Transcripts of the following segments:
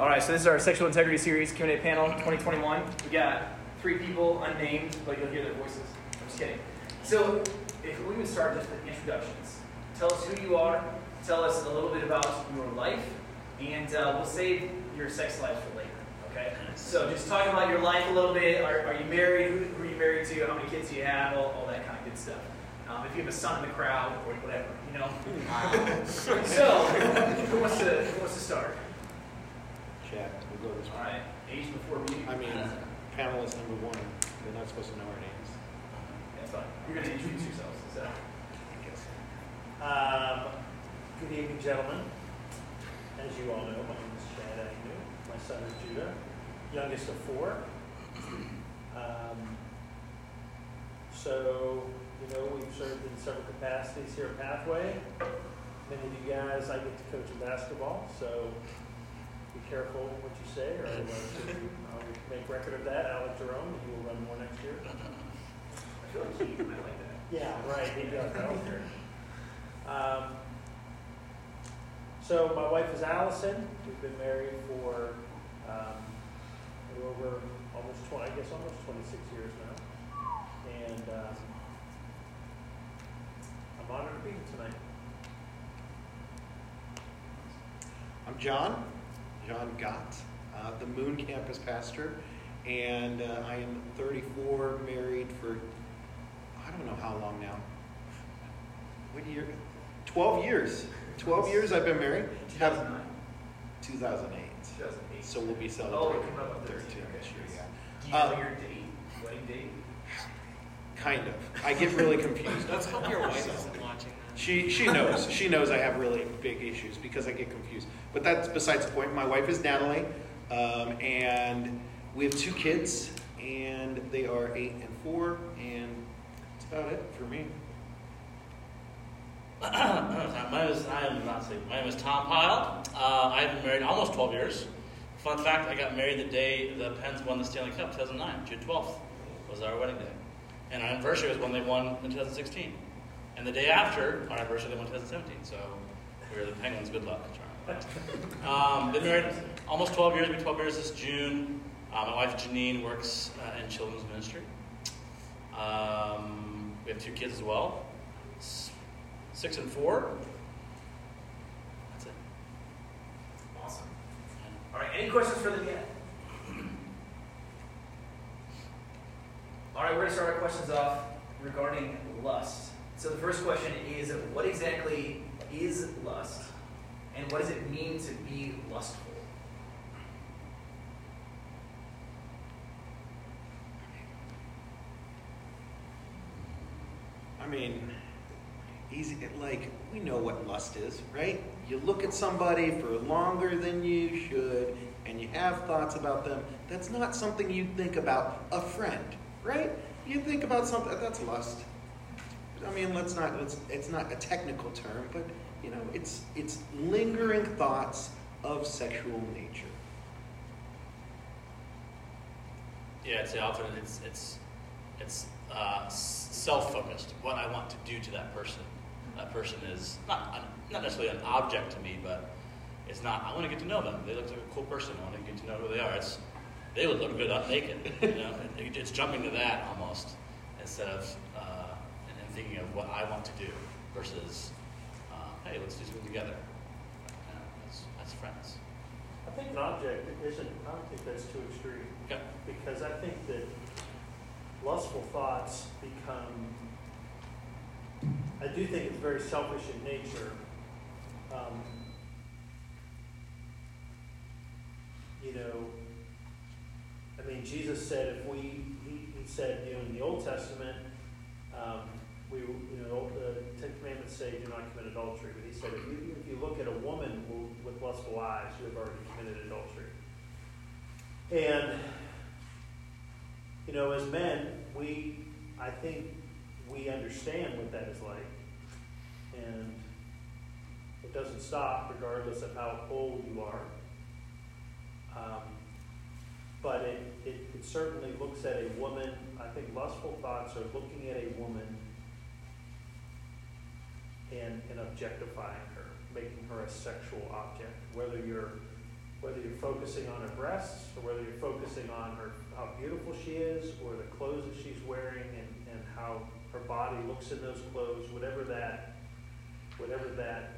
All right, so this is our sexual integrity series Q&A panel 2021. We got three people unnamed, but you'll hear their voices. I'm just kidding. So if we would start just with introductions. Tell us who you are. Tell us a little bit about your life, and uh, we'll save your sex life for later. Okay. So just talk about your life a little bit. Are, are you married? Who, who are you married to? How many kids do you have? All, all that kind of good stuff. Um, if you have a son in the crowd or whatever, you know. so who wants to who wants to start? Chad, we'll go this All way. right, age before beauty. I mean, panelist number one, they're not supposed to know our names. That's fine. You're going to introduce yourselves. So. I guess. Um, good evening, gentlemen. As you all know, my name is Chad Agnew. My son is Judah, youngest of four. Um, so, you know, we've served in several capacities here at Pathway. Many of you guys, I get to coach in basketball, so careful what you say, or otherwise I'll make record of that. Alec Jerome, he will run more next year. I feel like he might like that. Yeah, right, he does, I don't care. Um, so my wife is Allison, we've been married for, um, over almost twenty, I guess almost twenty-six years now. And, um, I'm honored to be here tonight. I'm John, John Gott, uh, the Moon Campus pastor, and uh, I am 34, married for I don't know how long now. What year? 12 years. 12 years I've been married. 2009. 2008. 2008. So we'll be Oh, celebrating we're coming up on 13 13. this year. Yeah. Do you know Uh, your date? Wedding date? Kind of. I get really confused. Let's hope your wife So- isn't watching that. She she knows. She knows I have really big issues because I get confused. But that's besides the point. My wife is Natalie, um, and we have two kids, and they are eight and four, and that's about it for me. my name is, I am not saying, my name is Tom Pyle. Uh, I've been married almost 12 years. Fun fact, I got married the day the Pens won the Stanley Cup, 2009, June 12th was our wedding day. And our anniversary was when they won in 2016. And the day after our anniversary, they won 2017. So we were the Penguins. Good luck, Charlie. Um, been married almost 12 years, be 12 years this June. Uh, my wife Janine works uh, in children's ministry. Um, we have two kids as well, six and four. That's it. Awesome. All right, any questions for the yet? All right, we're going to start our questions off regarding lust. So the first question is what exactly is lust? And what does it mean to be lustful? I mean, easy. Like we know what lust is, right? You look at somebody for longer than you should, and you have thoughts about them. That's not something you think about a friend, right? You think about something that's lust. I mean, let's not. Let's. It's not a technical term, but you know, it's it's lingering thoughts of sexual nature. Yeah, I'd say often it's it's it's uh, self-focused. What I want to do to that person. That person is not not necessarily an object to me, but it's not. I want to get to know them. They look like a cool person. I want to get to know who they are. It's they would look good up naked. You know, it's jumping to that almost instead of uh, and, and thinking of what I want to do versus hey, let's do something together. You know, that's that's friends. I think an object isn't, I don't think that's too extreme. Okay. Because I think that lustful thoughts become, I do think it's very selfish in nature. Um, you know, I mean, Jesus said if we, he, he said, you know, in the Old Testament, um, we, you know, the Ten Commandments say do not commit adultery, but he said if you, if you look at a woman with lustful eyes, you have already committed adultery. And, you know, as men, we, I think we understand what that is like. And it doesn't stop regardless of how old you are. Um, but it, it, it certainly looks at a woman, I think lustful thoughts are looking at a woman and, and objectifying her, making her a sexual object, whether you're whether you're focusing on her breasts or whether you're focusing on her how beautiful she is or the clothes that she's wearing and, and how her body looks in those clothes, whatever that whatever that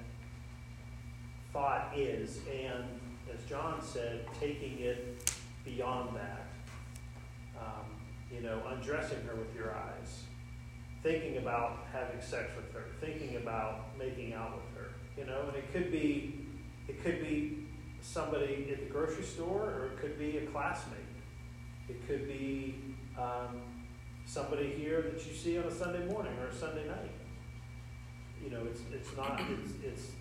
thought is, and as John said, taking it beyond that. Um, you know, undressing her with your eyes, thinking about having sex with her, thinking about making out with her. You know, and it could be it could be somebody at the grocery store, or it could be a classmate. It could be um, somebody here that you see on a Sunday morning or a Sunday night. You know, it's it's not it's it's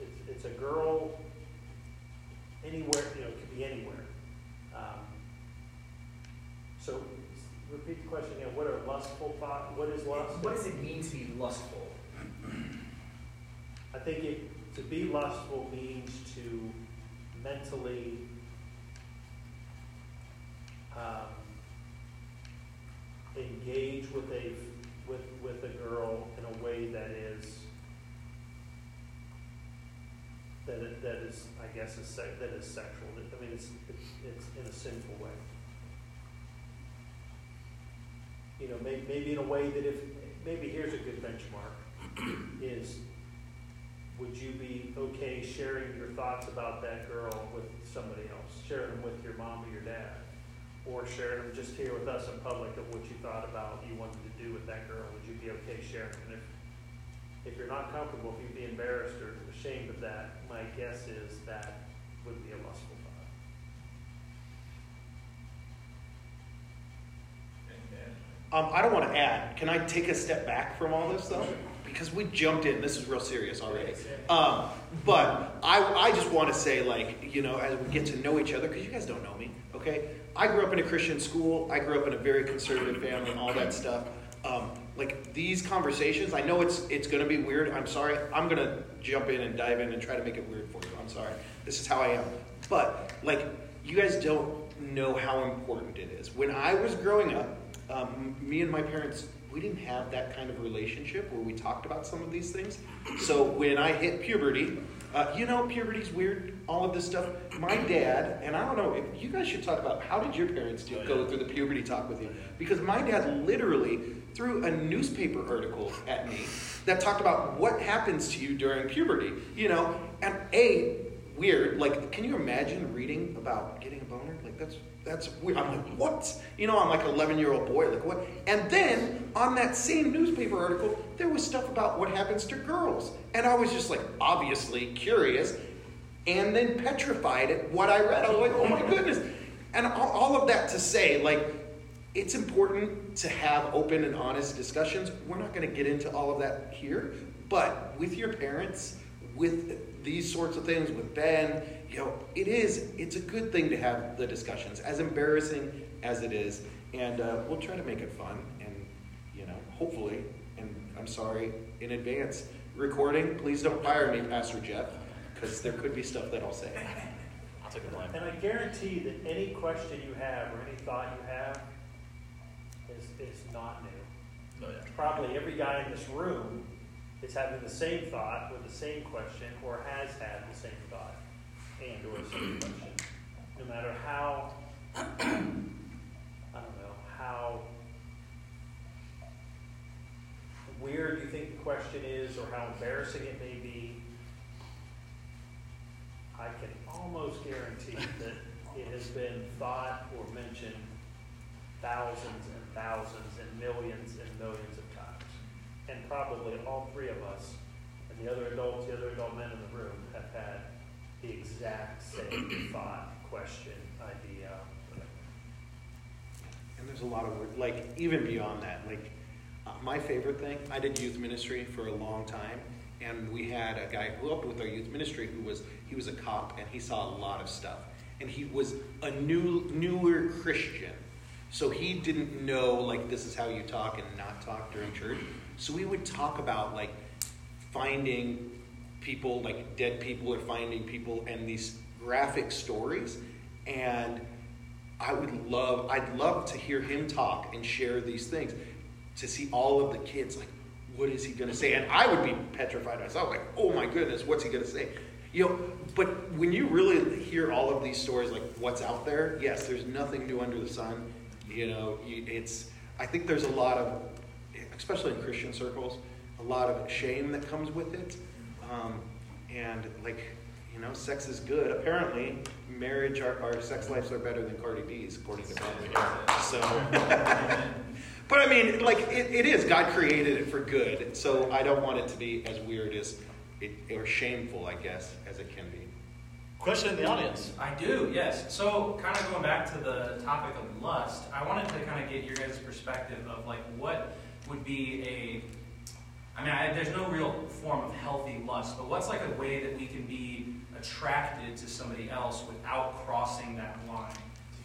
it's, it's a girl anywhere. You know, it could be anywhere. Um, so, repeat the question again. What are lustful thoughts? What is lust? What does it mean to be lustful? I think it, to be lustful means to mentally um, engage with a with with a girl in a way that is that that is I guess is that is sexual. I mean, it's, it's it's in a sinful way. You know, maybe, maybe in a way that if maybe here's a good benchmark is would you be okay sharing your thoughts about that girl with somebody else? Sharing them with your mom or your dad? Or sharing them just here with us in public of what you thought about you wanted to do with that girl? Would you be okay sharing? And if, if you're not comfortable, if you'd be embarrassed or ashamed of that, my guess is that would be a lustful thought. Um, I don't want to add. Can I take a step back from all this though? Because we jumped in. This is real serious already. Um, but I, I just want to say, like, you know, as we get to know each other, because you guys don't know me, okay? I grew up in a Christian school. I grew up in a very conservative family, and all that stuff. Um, like these conversations, I know it's it's going to be weird. I'm sorry. I'm going to jump in and dive in and try to make it weird for you. I'm sorry. This is how I am. But like, you guys don't know how important it is. When I was growing up, um, me and my parents we didn't have that kind of relationship where we talked about some of these things. So when I hit puberty, uh, you know, puberty's weird, all of this stuff. My dad, and I don't know, if you guys should talk about how did your parents do, go through the puberty talk with you? Because my dad literally threw a newspaper article at me that talked about what happens to you during puberty, you know, and A, weird. Like, can you imagine reading about getting a boner? Like, that's that's weird. I'm like, what? You know, I'm like an 11 year old boy. Like, what? And then on that same newspaper article, there was stuff about what happens to girls. And I was just like, obviously curious and then petrified at what I read. I was like, oh my goodness. And all of that to say, like, it's important to have open and honest discussions. We're not going to get into all of that here, but with your parents, with these sorts of things, with Ben, you know, it is, it's a good thing to have the discussions, as embarrassing as it is. And uh, we'll try to make it fun. And, you know, hopefully, and I'm sorry in advance, recording, please don't fire me, Pastor Jeff, because there could be stuff that I'll say. I'll take the blame. And I guarantee that any question you have or any thought you have is, is not new. Oh, yeah. Probably every guy in this room is having the same thought with the same question or has had the same thought and or same question. No matter how, I don't know, how weird you think the question is or how embarrassing it may be, I can almost guarantee that it has been thought or mentioned thousands and thousands and millions and millions of times. And probably all three of us and the other adults, the other adult men in the room have had the exact same thought, question, idea. And there's a lot of work, like even beyond that, like uh, my favorite thing, I did youth ministry for a long time, and we had a guy who helped with our youth ministry who was he was a cop and he saw a lot of stuff, and he was a new newer Christian, so he didn't know like this is how you talk and not talk during church. So we would talk about like finding people like dead people or finding people and these graphic stories and I would love, I'd love to hear him talk and share these things to see all of the kids like, what is he going to say? And I would be petrified myself, like, oh my goodness, what's he going to say? You know, but when you really hear all of these stories, like what's out there, yes, there's nothing new under the sun. You know, it's. I think there's a lot of, especially in Christian circles, a lot of shame that comes with it, um, and like, you know, sex is good. Apparently, marriage, our, our sex lives are better than Cardi B's, according to Ben. So, but I mean, like, it, it is. God created it for good. So I don't want it to be as weird as it, or shameful, I guess, as it can be. Question in the audience. I do, yes. So, kind of going back to the topic of lust, I wanted to kind of get your guys' perspective of like what would be a. I mean, I, there's no real form of healthy lust, but what's like a way that we can be attracted to somebody else without crossing that line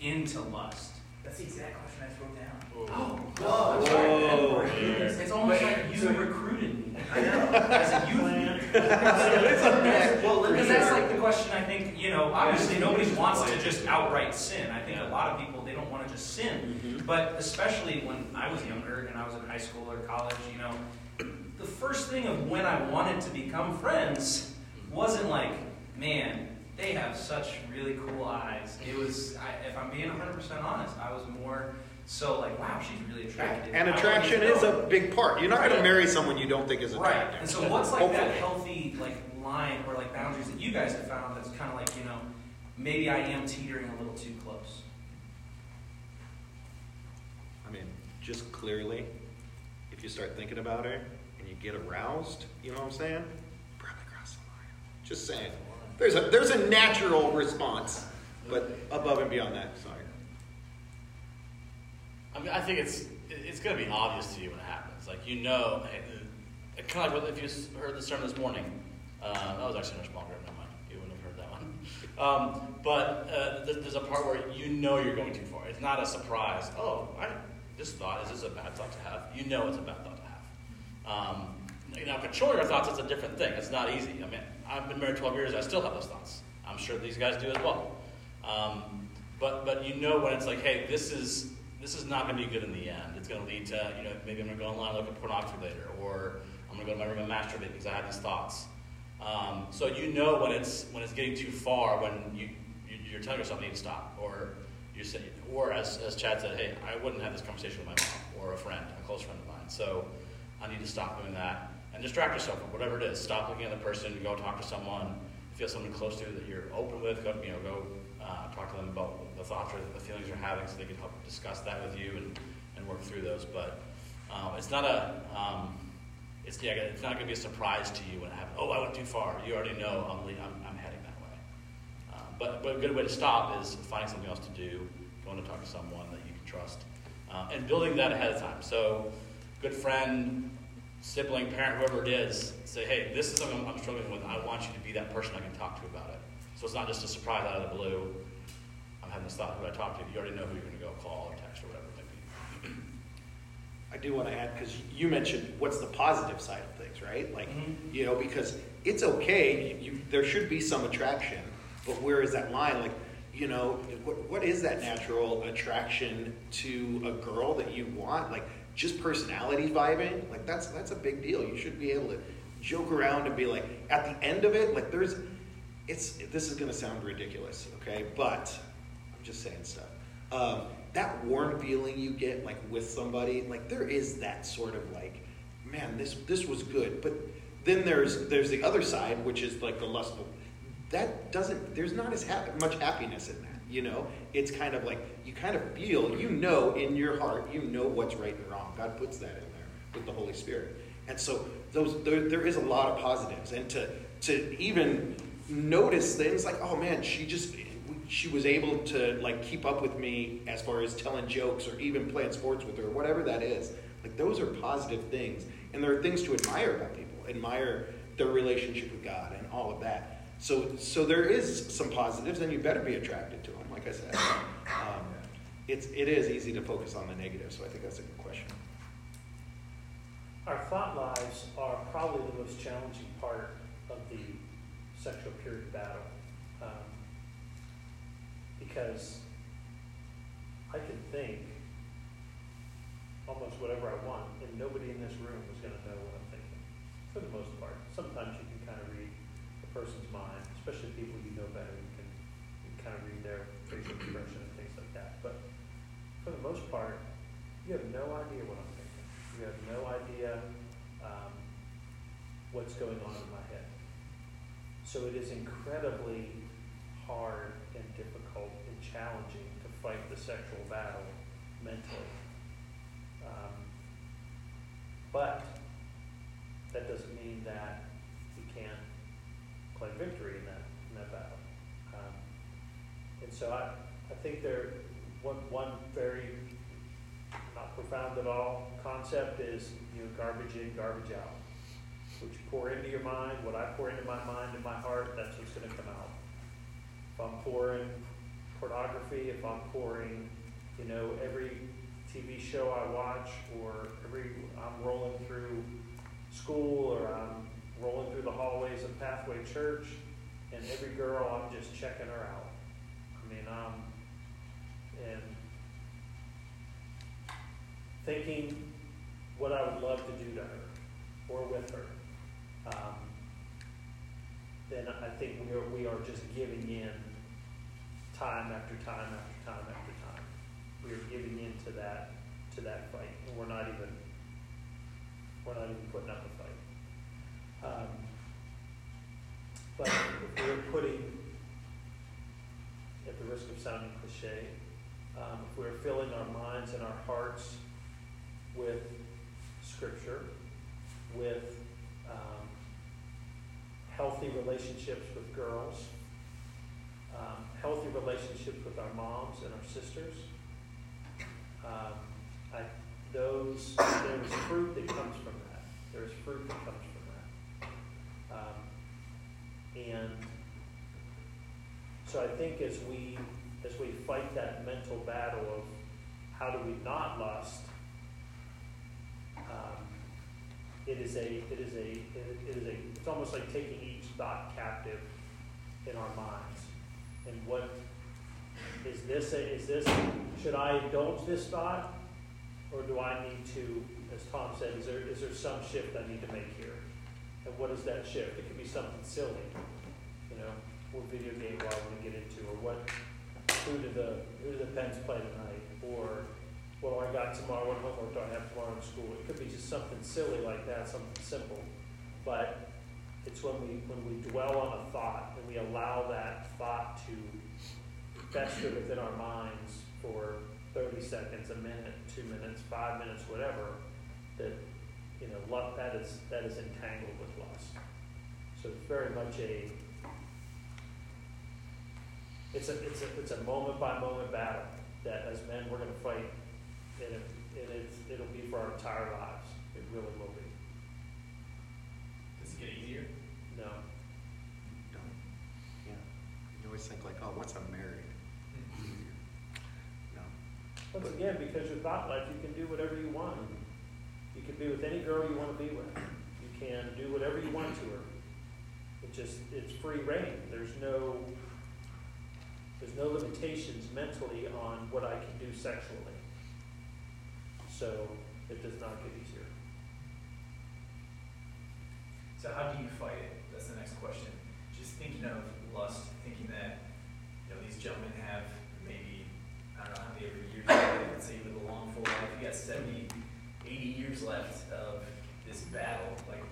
into lust? That's the exact question I wrote down. Oh, Oh, that's right. Whoa. Oh, it's, it's almost But- like you so- recruited me I know. as a youth. well, Because that's like the question I think, you know, obviously nobody wants to just outright sin. I think a lot of people, they don't want to just sin. Mm-hmm. But especially when I was younger and I was in high school or college, you know, the first thing of when I wanted to become friends wasn't like, man, they have such really cool eyes. It was, I, if I'm being 100% honest, I was more so like, wow, she's really attractive. And I attraction is a big part. You're not going to marry someone you don't think is attractive. Right. attractive. And so what's like that healthy like line or like boundaries that you guys have found that's kind of like, you know, maybe I am teetering a little too close. I mean, just clearly, if you start thinking about her and get aroused, you know what I'm saying? Probably cross the line. Just saying. There's a there's a natural response, but above and beyond that, sorry. I mean, I think it's it's going to be obvious to you when it happens. Like you know, kind of like if you heard the sermon this morning. Uh, that was actually in a small group. Never mind, you wouldn't have heard that one. Um, but uh, th- there's a part where you know you're going too far. It's not a surprise. Oh, I, this thought is this a bad thought to have? You know it's a bad thought to have. Um, you know, controlling your thoughts is a different thing. It's not easy. I mean, I've been married 12 years. I still have those thoughts. I'm sure these guys do as well. Um, but but you know when it's like, hey, this is this is not going to be good in the end. It's going to lead to you know maybe I'm going to go online and look at pornography later, or I'm going to go to my room and masturbate because I have these thoughts. Um, so you know when it's when it's getting too far when you, you you're telling yourself you need to stop, or you say, or as as Chad said, hey, I wouldn't have this conversation with my mom or a friend, a close friend of mine. So I need to stop doing that and distract yourself from whatever it is. Stop looking at the person. Go talk to someone. Have someone close to you that you're open with, go you know go uh, talk to them about the thoughts or the feelings you're having, so they can help discuss that with you and, and work through those. But um, it's not a um, it's yeah, it's not going to be a surprise to you when it happens. Oh, I went too far. You already know I'm I'm, I'm heading that way. Um, but but a good way to stop is finding something else to do, going to talk to someone that you can trust, uh, and building that ahead of time. So, good friend, sibling, parent, whoever it is, say, hey, this is something I'm, struggling with. I want you to be that person I can talk to about it. So it's not just a surprise out of the blue. I'm having this thought. Who I talk to? You already know who you're going to go call or text or whatever it might be. I do want to add because you mentioned what's the positive side of things, right? Like, Mhm. you know, because it's okay. You, there should be some attraction, but where is that line? Like, you know, what, what is that natural attraction to a girl that you want? Like, just personality vibing? Like, that's that's a big deal. You should be able to joke around and be like, at the end of it, like, there's, it's. This is to sound ridiculous, okay? But I'm just saying stuff. Um, that warm feeling you get like with somebody, like there is that sort of like, man, this this was good. But then there's there's the other side, which is like the lustful. That doesn't. There's not as much happiness in that. You know, it's kind of like you kind of feel, you know, in your heart, you know what's right and wrong. God puts that in there with the Holy Spirit, and so those there, there is a lot of positives, and to to even notice things like, oh man, she just she was able to like keep up with me as far as telling jokes or even playing sports with her, or whatever that is. Like those are positive things, and there are things to admire about people, admire their relationship with God and all of that. So, so there is some positives, and you better be attracted to them. Um, it's it is easy to focus on the negative. So I think that's a good question. Our thought lives are probably the most challenging part of the sexual purity battle. Um, because I can think almost whatever I want, and nobody in this room is going to know what I'm thinking, for the most part. Sometimes you can kind of read a person's mind, especially people you know better. You can, you can kind of read their facial expression and things like that. But for most part, you have no idea what I'm thinking. You have no idea um, what's going on in my head. So it is incredibly hard and difficult and challenging to fight the sexual battle mentally. Um, but that doesn't mean that we can't claim victory in that in that battle. Um, and so I, I think there one one very not profound at all concept is you know garbage in, garbage out. What you pour into your mind, what I pour into my mind and my heart, that's what's going to come out. If I'm pouring pornography, if I'm pouring, you know, every TV show I watch, or every I'm rolling through school, or I'm rolling through the hallways of Pathway Church, and every girl I'm just checking her out. I mean, I'm and thinking what I would love to do to her or with her. Um, then I think we are, we are just giving in time after time after time after time. We are giving in to that to that fight, and we're not even we're not even putting up a fight. Um, but if we're putting, at the risk of sounding cliche, um, if we're filling our minds and our hearts with Scripture, with um, healthy relationships with girls, um, healthy relationships with our moms and our sisters. Um, I, those there is fruit that comes from that. There is fruit that comes from that. Um, and so I think as we as we fight that mental battle of how do we not lust, um, it is a it is a it is a it's almost like taking each thought captive in our minds. And what is this a, is this should I indulge this thought or do I need to as Tom said is there is there some shift I need to make here? And what is that shift? It could be something silly you know what video game do I want to get into or what who do the who do the Pens play tonight or what do I got tomorrow? What homework do I have tomorrow in school? It could be just something silly like that, something simple. But it's when we when we dwell on a thought and we allow that thought to fester within our minds for 30 seconds, a minute, two minutes, five minutes, whatever, that you know, that is that is entangled with lust. So it's very much a it's a it's a it's a moment by moment battle that as men we're going to fight and, it, and it's, it'll be for our entire lives. It really will be. Does it get easier? No. Don't. Yeah. You always think like, oh, once I'm married, easier. No. Once again, because your thought life, you can do whatever you want. You can be with any girl you want to be with. You can do whatever you want to her. It just it's free rein. There's no there's no limitations mentally on what I can do sexually. So it does not get easier. So how do you fight it? That's the next question. Just thinking of lust, thinking that you know these gentlemen have maybe I don't know how many years they let's say you live a long full life, you got 70, 80 years left of this battle. Like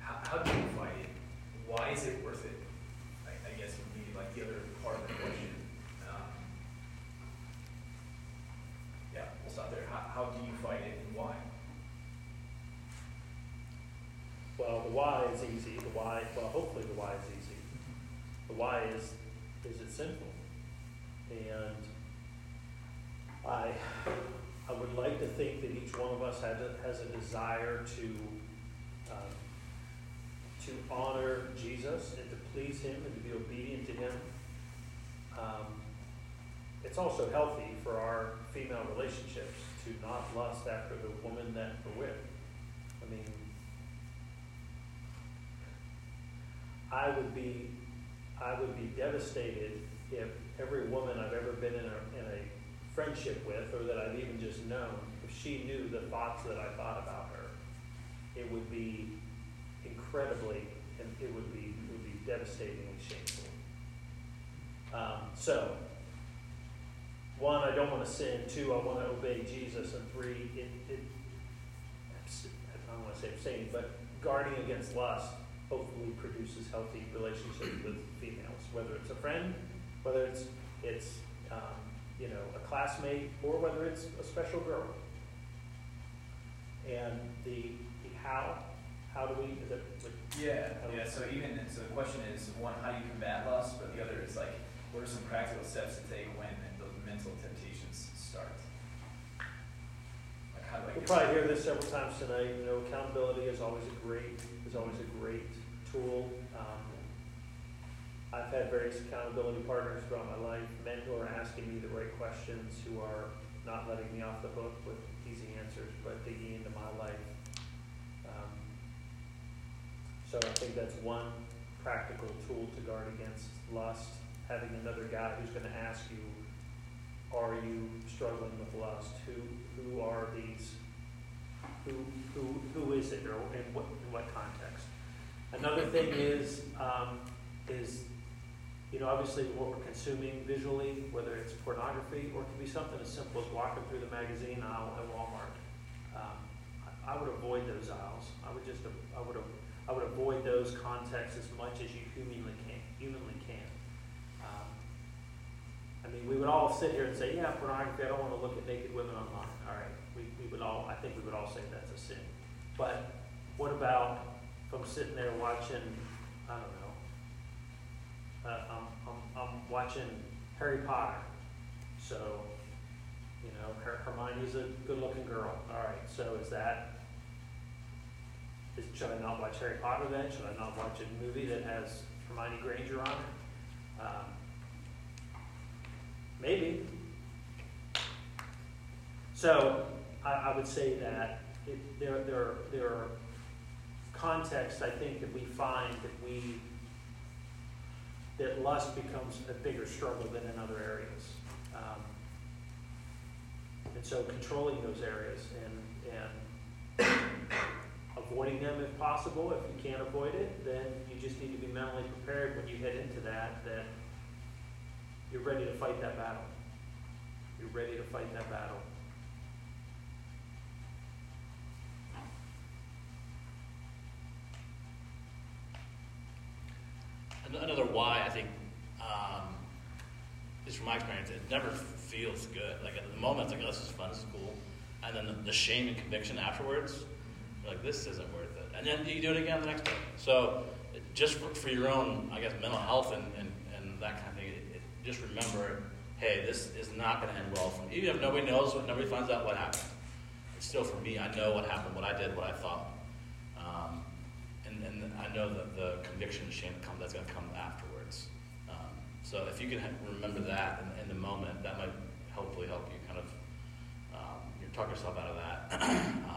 how, how do you fight it? Why is it worth it? I, I guess would be like the other part of the question. Um, yeah, we'll stop there. How, how do you fight it and why? Well, the why is easy. The why, well, hopefully the why is easy. The why is, is it sinful? And I, I would like to think that each one of us has a, has a desire to, um, to honor Jesus and to please Him and to be obedient to Him. Um, it's also healthy for our female relationships to not lust after the woman that we're with. I mean, I would be, I would be devastated if every woman I've ever been in a, in a friendship with, or that I've even just known, if she knew the thoughts that I thought about her, it would be incredibly, and it would be, it would be devastatingly shameful. Um, so, one, I don't want to sin. Two, I want to obey Jesus. And three, it, it I don't want to say abstaining, but guarding against lust hopefully produces healthy relationships with females, whether it's a friend, whether it's it's um, you know a classmate, or whether it's a special girl. And the, the how, how do we? Is it, like, Yeah, yeah. So even so, the question is one, how do you combat lust? But the other is like, what are some practical steps to take when those mental temptations start? Like how do I? We'll get- probably hear this several times tonight. You know, accountability is always a great is always a great tool. Um, I've had various accountability partners throughout my life, men who are asking me the right questions, who are not letting me off the hook with easy answers, but digging into my life. Um, so I think that's one practical tool to guard against lust. Having another guy who's going to ask you, "Are you struggling with lust? Who who are these who, who, who is it, or in what, in what context? Another thing is, um, is, you know, obviously what we're consuming visually, whether it's pornography or it could be something as simple as walking through the magazine aisle at Walmart. Um, I, I would avoid those aisles. I would just, I would, I would avoid those contexts as much as you humanly can, humanly can. Um, I mean, we would all sit here and say, yeah, pornography, I don't want to look at naked women online. All right, we, we would all, I think we would all say that's a sin. But what about if I'm sitting there watching, I don't know, uh, I'm, I'm, I'm watching Harry Potter. So, you know, Her- Hermione's a good-looking girl. All right, so is that, should I not watch Harry Potter then? Should I not watch a movie that has Hermione Granger on it? Um, Maybe. So I, I would say that it, there, there, there are contexts, I think, that we find that we, that lust becomes a bigger struggle than in other areas. Um, and so controlling those areas and, and avoiding them if possible. If you can't avoid it, then you just need to be mentally prepared when you head into that, that you're ready to fight that battle. You're ready to fight that battle. Another why, I think, um, just from my experience, it never feels good. Like at the moment, it's like, oh, this is fun, this is cool. And then the, the shame and conviction afterwards, like, this isn't worth it. And then you do it again the next day. So just for, for your own, I guess, mental health and, and, and that kind of thing, it, it, just remember, hey, this is not going to end well for me. Even if nobody knows, nobody finds out what happened. It's still for me, I know what happened, what I did, what I thought. Um, and, and I know that the conviction and shame come, that's going to come afterwards. Um, so if you can remember that in, in the moment, that might hopefully help you kind of um, you talk yourself out of that.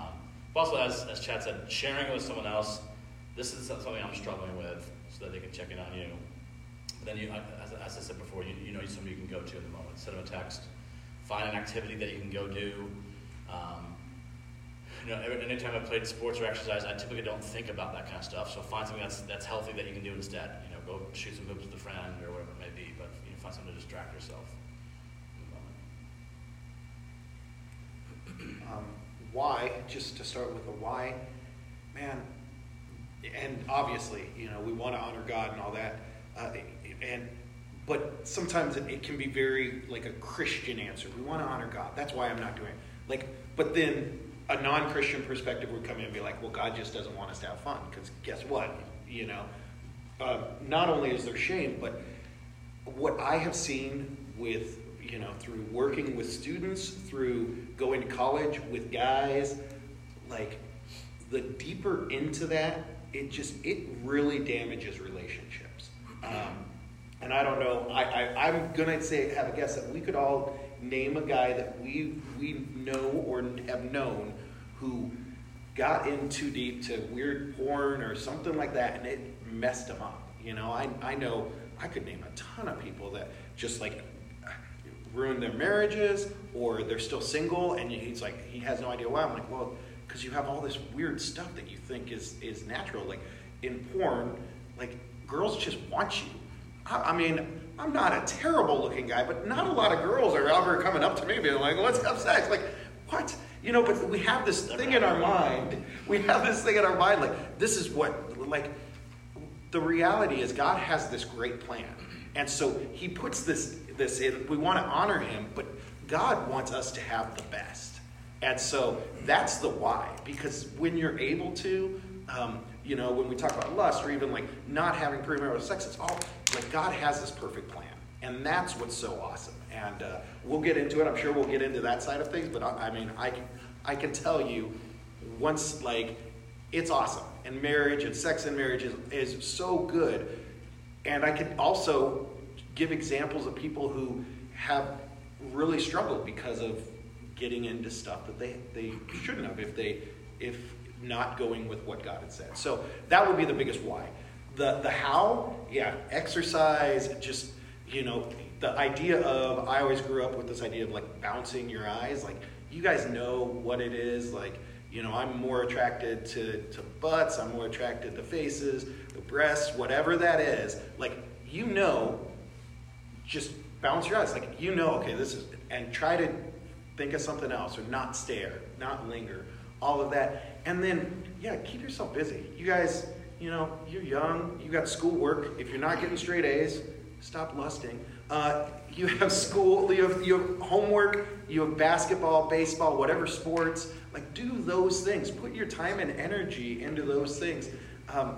but also, as, as Chad said, sharing it with someone else. This is something I'm struggling with, so that they can check in on you. Then you, as, as I said before, you, you know somebody you can go to in the moment. Send them a text. Find an activity that you can go do. Um, you know, every, anytime I played sports or exercise, I typically don't think about that kind of stuff. So find something that's that's healthy that you can do instead. You know, go shoot some hoops with a friend or whatever it may be. But you know, find something to distract yourself. um, why, just to start with the why, man, and obviously, you know, we want to honor God and all that, uh, and but sometimes it, can be very like a Christian answer. We want to honor God. That's why I'm not doing it. Like, but then a non-Christian perspective would come in and be like, well, God just doesn't want us to have fun because guess what, you know, uh, not only is there shame, but what I have seen with, you know, through working with students, through going to college with guys, like the deeper into that, it just, it really damages relationships. Um, and I don't know, I, I, I'm gonna say, have a guess that we could all name a guy that we, we know or have known who got in too deep to weird porn or something like that and it messed him up. You know, I, I know, I could name a ton of people that just like ruined their marriages or they're still single and he's like, he has no idea why. I'm like, well, because you have all this weird stuff that you think is, is natural. Like in porn, like girls just want you. I, I mean, I'm not a terrible looking guy, but not a lot of girls are ever coming up to me being like, let's have sex. Like, what? You know, but we have this thing in our mind. We have this thing in our mind, like, this is what, like, the reality is God has this great plan. And so he puts this, this in. We want to honor him, but God wants us to have the best. And so that's the why. Because when you're able to, um, you know, when we talk about lust or even like not having premarital sex, it's all like God has this perfect plan. And that's what's so awesome. And uh, we'll get into it. I'm sure we'll get into that side of things. But I, I mean, I can, I can tell you once, like, it's awesome. And marriage and sex in marriage is, is so good. And I can also give examples of people who have really struggled because of getting into stuff that they, they shouldn't have if they if not going with what God had said. So that would be the biggest why. The the how, yeah, exercise, just you know, the idea of I always grew up with this idea of like bouncing your eyes. Like you guys know what it is, like you know, I'm more attracted to, to butts, I'm more attracted to faces, the breasts, whatever that is. Like, you know, just bounce your eyes. Like, you know, okay, this is, and try to think of something else or not stare, not linger, all of that. And then, yeah, keep yourself busy. You guys, you know, you're young, you got schoolwork. If you're not getting straight A's, stop lusting. Uh, you have school, you have, you have homework, you have basketball, baseball, whatever sports. Like, do those things. Put your time and energy into those things. Um,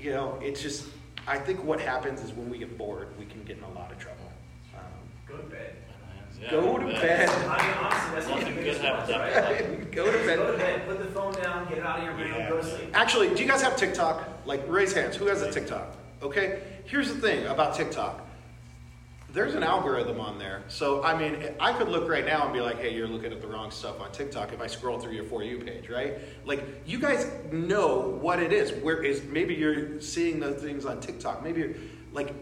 you know, it's just, I think what happens is when we get bored, we can get in a lot of trouble. Um, Go to bed. Yeah, Go to yeah. bed. I mean, honestly, that's one of the Nothing biggest good ones, happens right? go to bed. Go to bed. Put the phone down. Get out of your room. Yeah. Go to sleep. Actually, do you guys have TikTok? Like, raise hands. Who has a TikTok? Okay. Here's the thing about TikTok. There's an algorithm on there. So, I mean, I could look right now and be like, hey, you're looking at the wrong stuff on TikTok if I scroll through your For You page, right? Like, you guys know what it is. Where is maybe you're seeing the things on TikTok. Maybe you're, like,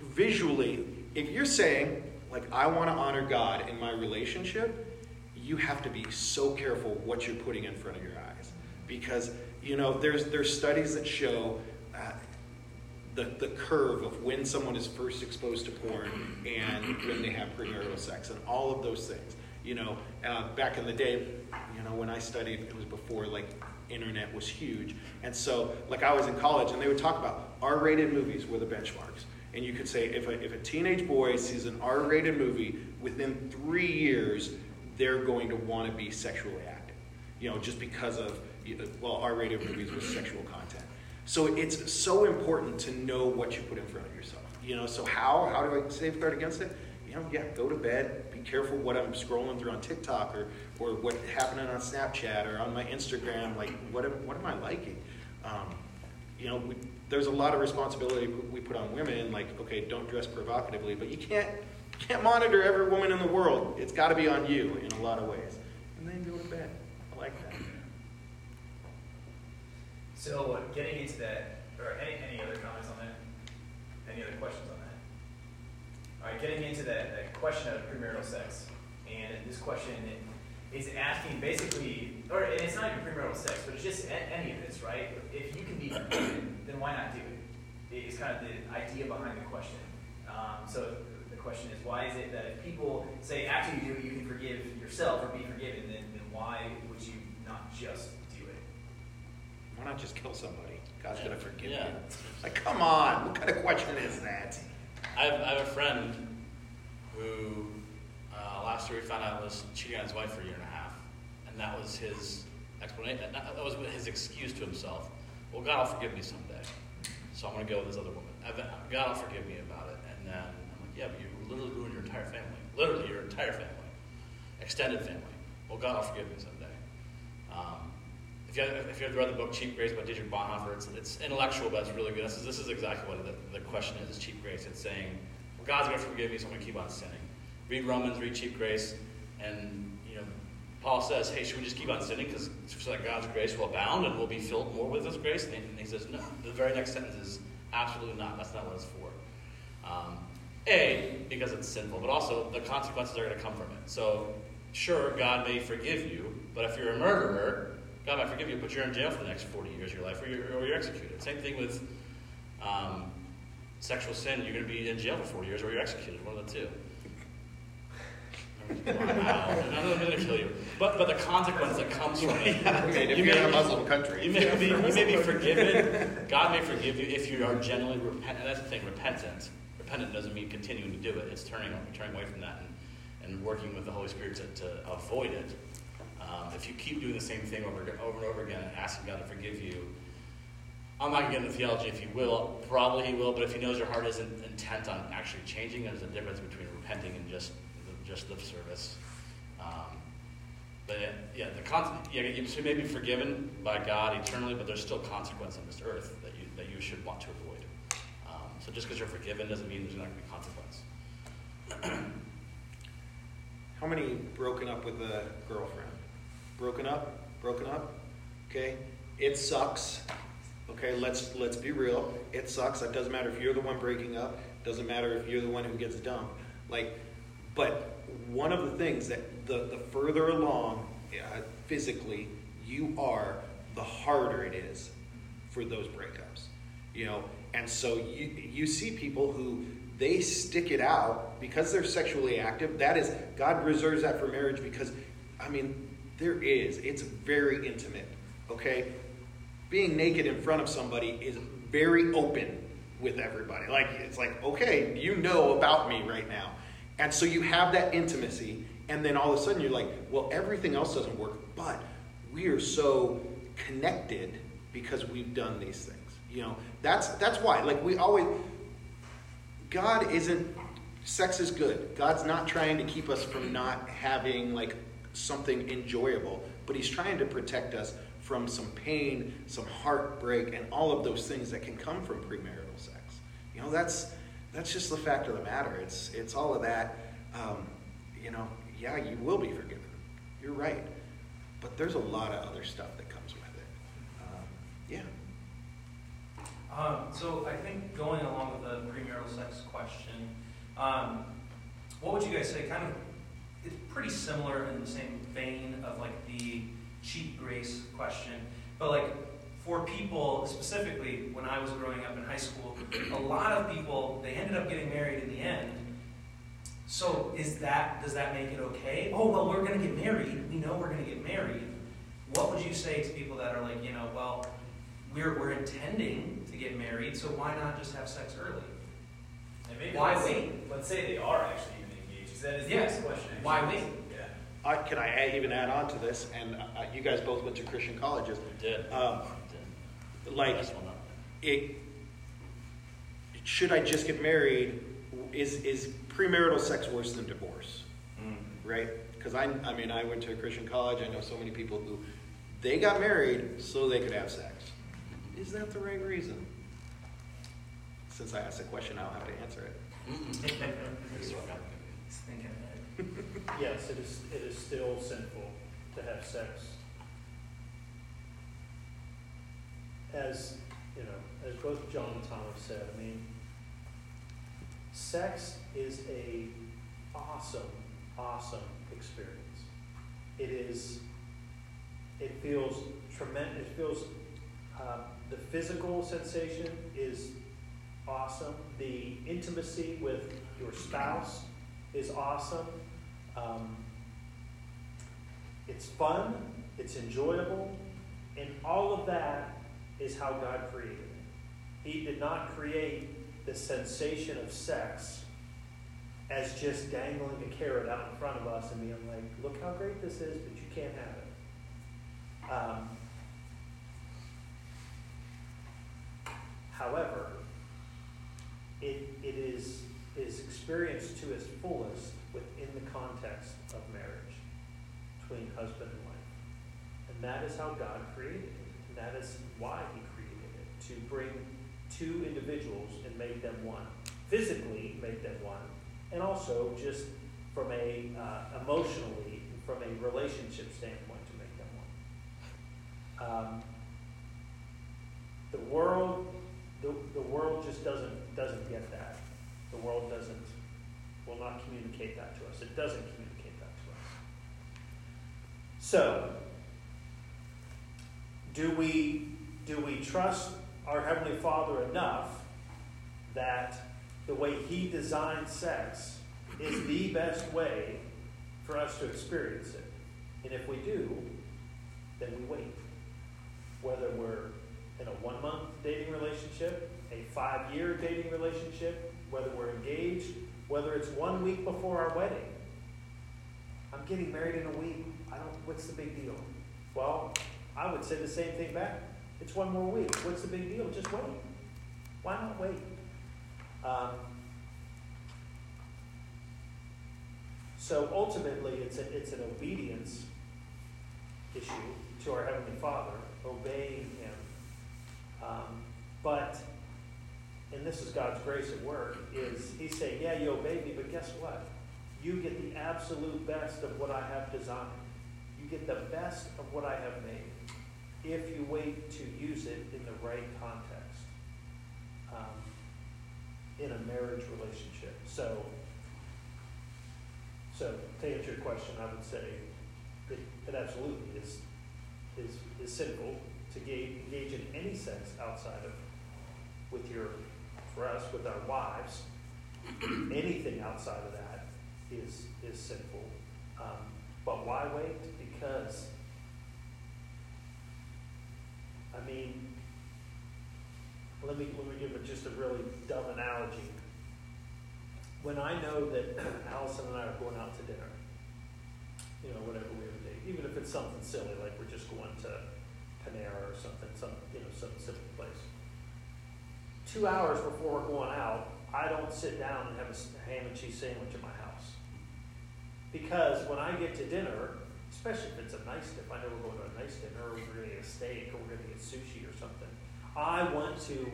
visually, if you're saying, like, I want to honor God in my relationship, you have to be so careful what you're putting in front of your eyes. Because, you know, there's, there's studies that show uh, the, the curve of when someone is first exposed to porn and when they have premarital sex and all of those things. You know, uh, back in the day, you know, when I studied, it was before like internet was huge. And so, like, I was in college and they would talk about R rated movies were the benchmarks. And you could say if a, if a teenage boy sees an R rated movie, within three years, they're going to want to be sexually active. You know, just because of, well, R rated movies with sexual content. So it's so important to know what you put in front of yourself. You know, so how how do I safeguard against it? You know, yeah, go to bed. Be careful what I'm scrolling through on TikTok or or what happening on Snapchat or on my Instagram. Like, what am, what am I liking? Um, you know, we, there's a lot of responsibility we put on women. Like, okay, don't dress provocatively, but you can't can't monitor every woman in the world. It's got to be on you in a lot of ways. And then go to bed. I like that. So, getting into that, or any, any other comments on that? Any other questions on that? All right, getting into that, that question of premarital sex. And this question is asking basically, or and it's not even premarital sex, but it's just any of this, right? If you can be forgiven, then why not do it? It's kind of the idea behind the question. Um, so the question is, why is it that if people say after you do it, you can forgive yourself or be forgiven, then, then why would you not just not just kill somebody? God's Yeah. gonna forgive Yeah. you. Like, come on, what kind of question is that? I have, I have a friend who uh, last year we found out was cheating on his wife for a year and a half, and that was his explanation. That that was his excuse to himself. Well, God will forgive me someday, so I'm going to go with this other woman. God will forgive me about it. And then I'm like, yeah, but you literally ruined your entire family, literally your entire family, extended family. Well, God will forgive me someday. Um, if you, have, if you ever read the book Cheap Grace by Dietrich Bonhoeffer, it's, it's intellectual, but it's really good. This is, this is exactly what the, the question is, is cheap grace. It's saying, well, God's going to forgive me, so I'm going to keep on sinning. Read Romans, read cheap grace, and, you know, Paul says, hey, should we just keep on sinning because so that God's grace will abound and we'll be filled more with his grace? And he says, no. The very next sentence is, absolutely not. That's not what it's for. Um, a, because it's sinful, but also the consequences are going to come from it. So, sure, God may forgive you, but if you're a murderer, God I forgive you, but you're in jail for the next 40 years of your life, or you're, or you're executed. Same thing with Um, sexual sin, you're going to be in jail for four years or you're executed, one of the two. Wow, none of them going to kill you. But, but the consequence that comes from it, I mean, if You you're in a Muslim country. you may, be, you may be forgiven. God may forgive you if you are genuinely repentant. That's the thing, repentant. Repentant doesn't mean continuing to do it. It's turning, turning away from that and, and working with the Holy Spirit to, to avoid it. Um, if you keep doing the same thing over, and- over and over again and asking God to forgive you, I'm not going to get into theology if He will. Probably He will, but if He knows your heart isn't intent on actually changing, there's a difference between repenting and just just lip service. Um, but yeah, yeah, the con- yeah, you may be forgiven by God eternally, but there's still consequence on this earth that you that you should want to avoid. Um, so just because you're forgiven doesn't mean there's not going to be consequence. How many broken up with a girlfriend? Broken up? Broken up? Okay? It sucks. Okay, let's let's be real. It sucks. It doesn't matter if you're the one breaking up. Doesn't matter if you're the one who gets dumped. Like, but one of the things that the the further along uh, physically you are, the harder it is for those breakups. You know, and so you you see people who they stick it out because they're sexually active. That is, God reserves that for marriage because, I mean, there is. It's very intimate. Okay, being naked in front of somebody is very open with everybody. Like it's like, okay, you know about me right now, and so you have that intimacy, and then all of a sudden you're like, well, everything else doesn't work, but we are so connected because we've done these things. You know, that's that's why. Like we always God isn't sex is good. God's not trying to keep us from not having like something enjoyable, but he's trying to protect us from some pain, some heartbreak and all of those things that can come from premarital sex. You know, that's that's just the fact of the matter. It's it's all of that um, you know, yeah, you will be forgiven. You're right. But there's a lot of other stuff that comes with it. Um, yeah. Um, so I think going along with the premarital sex question, um, what would you guys say? Kind of, it's pretty similar in the same vein of like the cheap grace question, but like for people specifically, when I was growing up in high school, a lot of people they ended up getting married in the end. So is that does that make it okay? Oh well, we're going to get married. We know we're going to get married. What would you say to people that are like, you know, well, we're we're intending to get married, so why not just have sex early? Why wait? Let's say they are actually even engaged. 'cause That is the Yes. next question. Why wait? Yeah. I, can I add- even add on to this? And uh, you guys both went to Christian colleges. We did. Um, We did. like, one up. it, should I just get married? Is is premarital sex worse than divorce? Right? Because I, I mean, I went to a Christian college. I know so many people who they got married so they could have sex. Is that the right reason? Since I asked the question, I'll have to answer it. He's thinking ahead. Yes, it is, it is still sinful to have sex. As, you know, as both John and Thomas said, I mean, sex is a awesome, awesome experience. It is, it feels tremendous, it feels, uh, the physical sensation is awesome. The intimacy with your spouse is awesome. Um, it's fun, it's enjoyable, and all of that is how God created it. He did not create the sensation of sex as just dangling a carrot out in front of us and being like, look how great this is, but you can't have it. Um, however, it, it is, is experienced to its fullest within the context of marriage between husband and wife. And that is how God created it. And that is why He created it to bring two individuals and make them one. Physically, make them one. And also just from a uh, emotionally, from a relationship standpoint, to make them one. Um, the world, the, the world just doesn't doesn't get that. The world doesn't will not communicate that to us. It doesn't communicate that to us. So, do we do we trust our heavenly Father enough that the way He designed sex is the best way for us to experience it. And if we do, then we wait. Whether we're in a one month dating relationship, a five year dating relationship, whether we're engaged, whether it's one week before our wedding. I'm getting married in a week. I don't, what's the big deal? Well, I would say the same thing back. It's one more week. What's the big deal? Just wait. Why not wait? Um, so ultimately, it's, a, it's an obedience issue to our Heavenly Father, obeying Him. Um, but, and this is God's grace at work, is He's saying, yeah, you obey me, but guess what? You get the absolute best of what I have designed. You get the best of what I have made if you wait to use it in the right context um, in a marriage relationship. So, so to answer your question, I would say it, it absolutely is, is, is sinful to engage, in any sex outside of, with your, for us, with our wives. Anything outside of that is, is sinful. Um, but why wait? Because, I mean, let me, let me give just a really dumb analogy. When I know that Allison and I are going out to dinner, you know, whatever we have a date, even if it's something silly, like we're just going to Panera or something, some, you know, some simple place. Two hours before we're going out, I don't sit down and have a ham and cheese sandwich in my house. Because when I get to dinner, especially if it's a nice dinner, I know we're going to a nice dinner, or we're going to get a steak, or we're going to get sushi or something. I want to,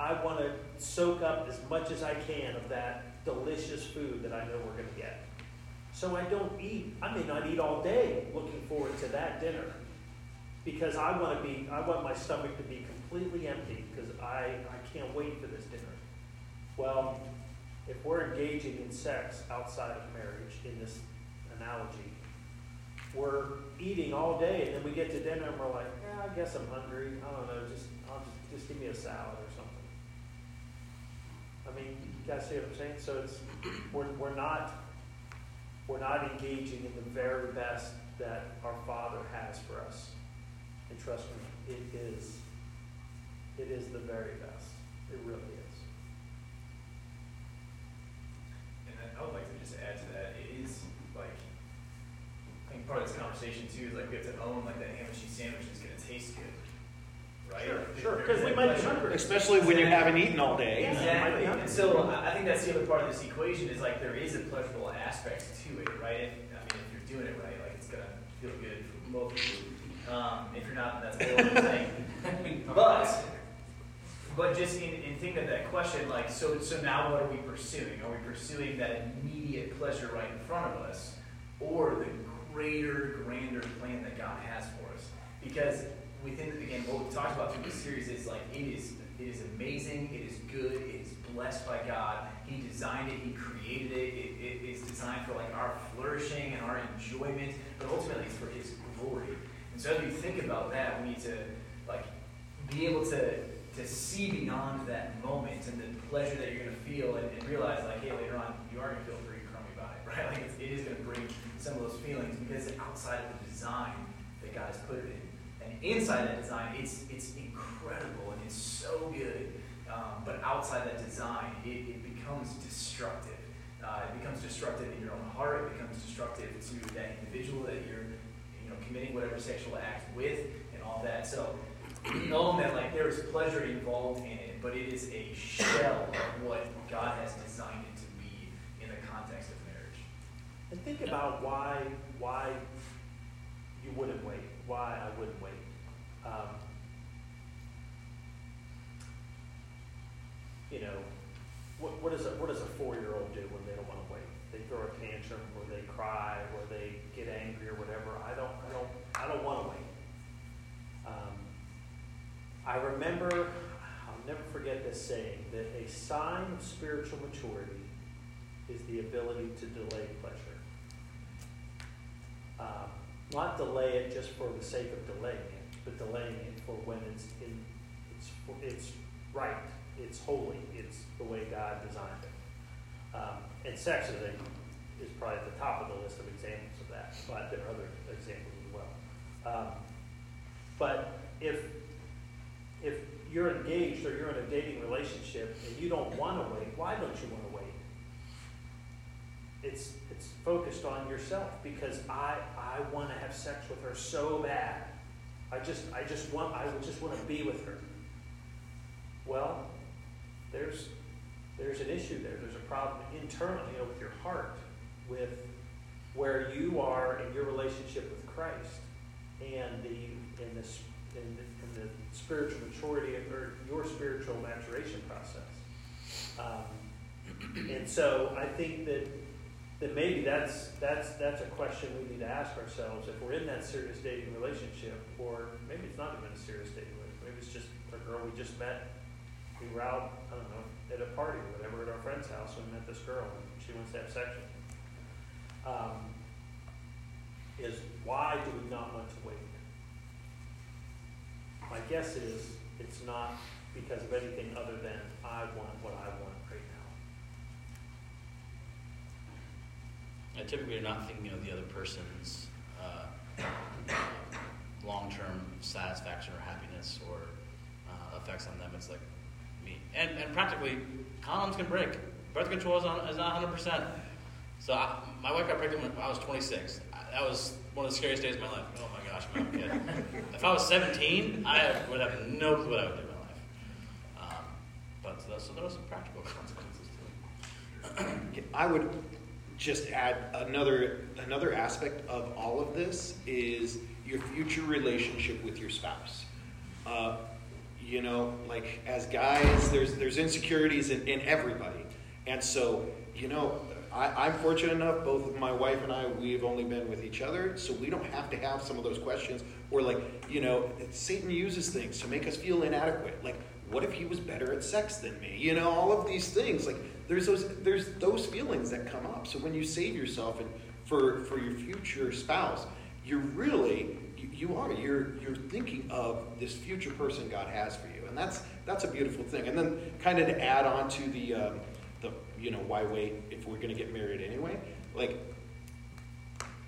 I want to soak up as much as I can of that delicious food that I know we're going to get. So I don't eat, I may not eat all day looking forward to that dinner because I want to be, I want my stomach to be completely empty because I, I can't wait for this dinner. Well, if we're engaging in sex outside of marriage in this analogy, we're eating all day and then we get to dinner and we're like, yeah, I guess I'm hungry. I don't know, just, I'll just, just give me a salad or something. I mean, you guys see what I'm saying? So it's we're, we're not we're not engaging in the very best that our Father has for us. And trust me, it is it is the very best. It really is. And I would like to just add to that, it is like, I think part of this conversation too is like we have to own like that ham and cheese sandwich is gonna taste good, right? Sure, Like, sure, there's, 'cause we might be hungry. Especially when you haven't eaten all day. Yeah. Exactly. Yeah. And so I I think that's the other part of this equation is like there is a pleasurable aspect to it, right? And, I mean, if you're doing it right, like it's gonna feel good for both of you. Um, if you're not, that's a whole other thing. But, but just in, in thinking of that question, like, so, so now what are we pursuing? Are we pursuing that immediate pleasure right in front of us, or the greater, grander plan that God has for us? Because within, again, what we've talked about through this series is like, it is, it is amazing, it is good, it is blessed by God. He designed it, He created it, it, it is designed for like our flourishing and our enjoyment, but ultimately it's for His glory. And so as we think about that, we need to like be able to to see beyond that moment and the pleasure that you're going to feel and, and realize like, hey, later on you are going to feel pretty crummy about it, right? Like it's, it is going to bring some of those feelings because it's outside of the design that God has put it in. And inside that design, it's it's incredible and it's so good. Um, but outside that design, it, it becomes destructive. Uh, it becomes destructive in your own heart. It becomes destructive to that individual that you're, you know, committing whatever sexual act with, and all that. So, that like there is pleasure involved in it, but it is a shell of what God has designed it to be in the context of marriage. And think about why why you wouldn't wait. Why I wouldn't wait. Um, you know, what, what, is a, what does a four-year-old do when they don't want to wait? They throw a tantrum, or they cry, or they get angry, or whatever. I don't, I don't, I don't want to wait. I remember, I'll never forget this saying that a sign of spiritual maturity is the ability to delay pleasure. Um, not delay it just for the sake of delaying it, but delaying it for when it's in, it's it's right. it's holy. It's the way God designed it. Um, and sex is, a, is probably at the top of the list of examples of that, but there are other examples as well. Um, but if if you're engaged or you're in a dating relationship and you don't want to wait, why don't you want to wait? It's it's focused on yourself because I I want to have sex with her so bad. I just I just want I just want to be with her. Well, there's there's an issue there. There's a problem internally you know, with your heart, with where you are in your relationship with Christ and the in this in spiritual maturity or your spiritual maturation process. Um, and so I think that that maybe that's that's that's a question we need to ask ourselves if we're in that serious dating relationship, or maybe it's not even a serious dating relationship. Maybe it's just a girl we just met. We were out, I don't know, at a party or whatever at our friend's house, and we met this girl, and she wants to have sex with me. Um, is why do we not want to wait? My guess is it's not because of anything other than I want what I want right now. And typically, you're not thinking of the other person's uh, long-term satisfaction or happiness or uh, effects on them. It's like me. And, and practically, condoms can break. Birth control is, on, is not 100%. So I, my wife got pregnant when I was 26. I, that was one of the scariest days of my life. Oh my gosh, kidding. if I was 17, I would have no clue what I would do in my life. Um, but so, so there was some practical consequences to it. I would just add another another aspect of all of this is your future relationship with your spouse. Uh, you know, like as guys, there's there's insecurities in, in everybody, and so you know, I, I'm fortunate enough. Both my wife and I, we've only been with each other, so we don't have to have some of those questions. Or like, you know, Satan uses things to make us feel inadequate. Like, what if he was better at sex than me? You know, all of these things. Like, there's those there's those feelings that come up. So when you save yourself and for for your future spouse, you're really you, you are you're you're thinking of this future person God has for you, and that's that's a beautiful thing. And then kind of to add on to the um, you know why wait if we're going to get married anyway, like.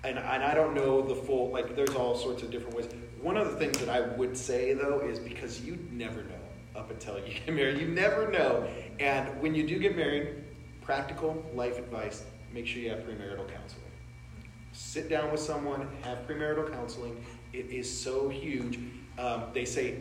And, and I don't know the full like there's all sorts of different ways. One of the things that I would say though is because you never know up until you get married. You never know. And when you do get married, practical life advice make sure you have premarital counseling. Sit down with someone, have premarital counseling. It is so huge. Um, they say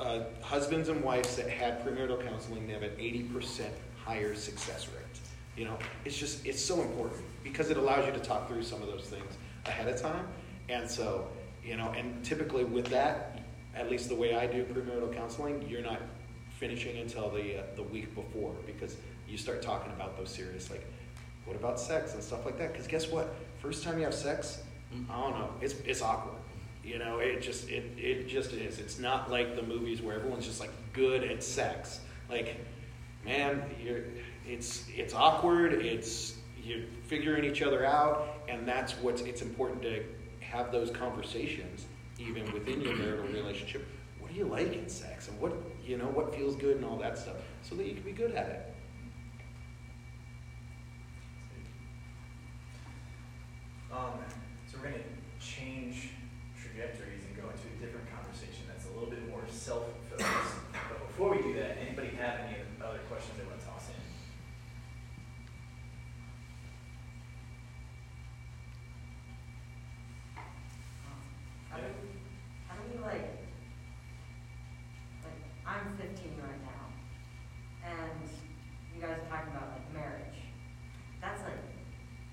uh, husbands and wives that had premarital counseling, they have an 80% higher success rate. You know, it's just, it's so important because it allows you to talk through some of those things ahead of time. And so, you know, and typically with that, at least the way I do premarital counseling, you're not finishing until the uh, the week before because you start talking about those serious like, what about sex and stuff like that? Because guess what? First time you have sex, I don't know, it's it's awkward. You know, it just it it just is. It's not like the movies where everyone's just like good at sex. Like, man, it's it's awkward. It's you're figuring each other out, and that's what's it's important to have those conversations even within your marital relationship. What do you like in sex, and what you know, what feels good, and all that stuff, so that you can be good at it. Um, so we're to change trajectories and go into a different conversation that's a little bit more self-focused. But before we do that, anybody have any other questions they want to toss in? How do we, how do we like, like, I'm fifteen right now, and you guys are talking about like marriage. That's like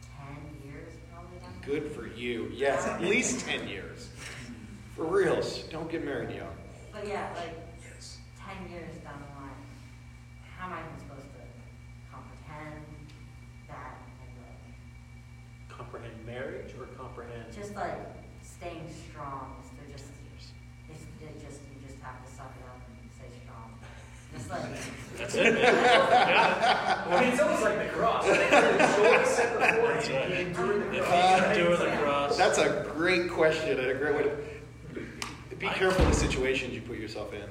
ten years probably down the Good for you. Yes, at least ten years. For reals, don't get married young. But yeah, like, ten years down the line, how am I even supposed to comprehend that and like, Comprehend marriage or comprehend? just like staying strong, is to just, it's, it just, you just have to suck it up and stay strong. Just like, That's it, man. Yeah. I mean, it's almost like the cross. Like, the joy set before That's you, right. you endure the If cross. you endure the cross. That's a great question and a great way to be careful the situations you put yourself in.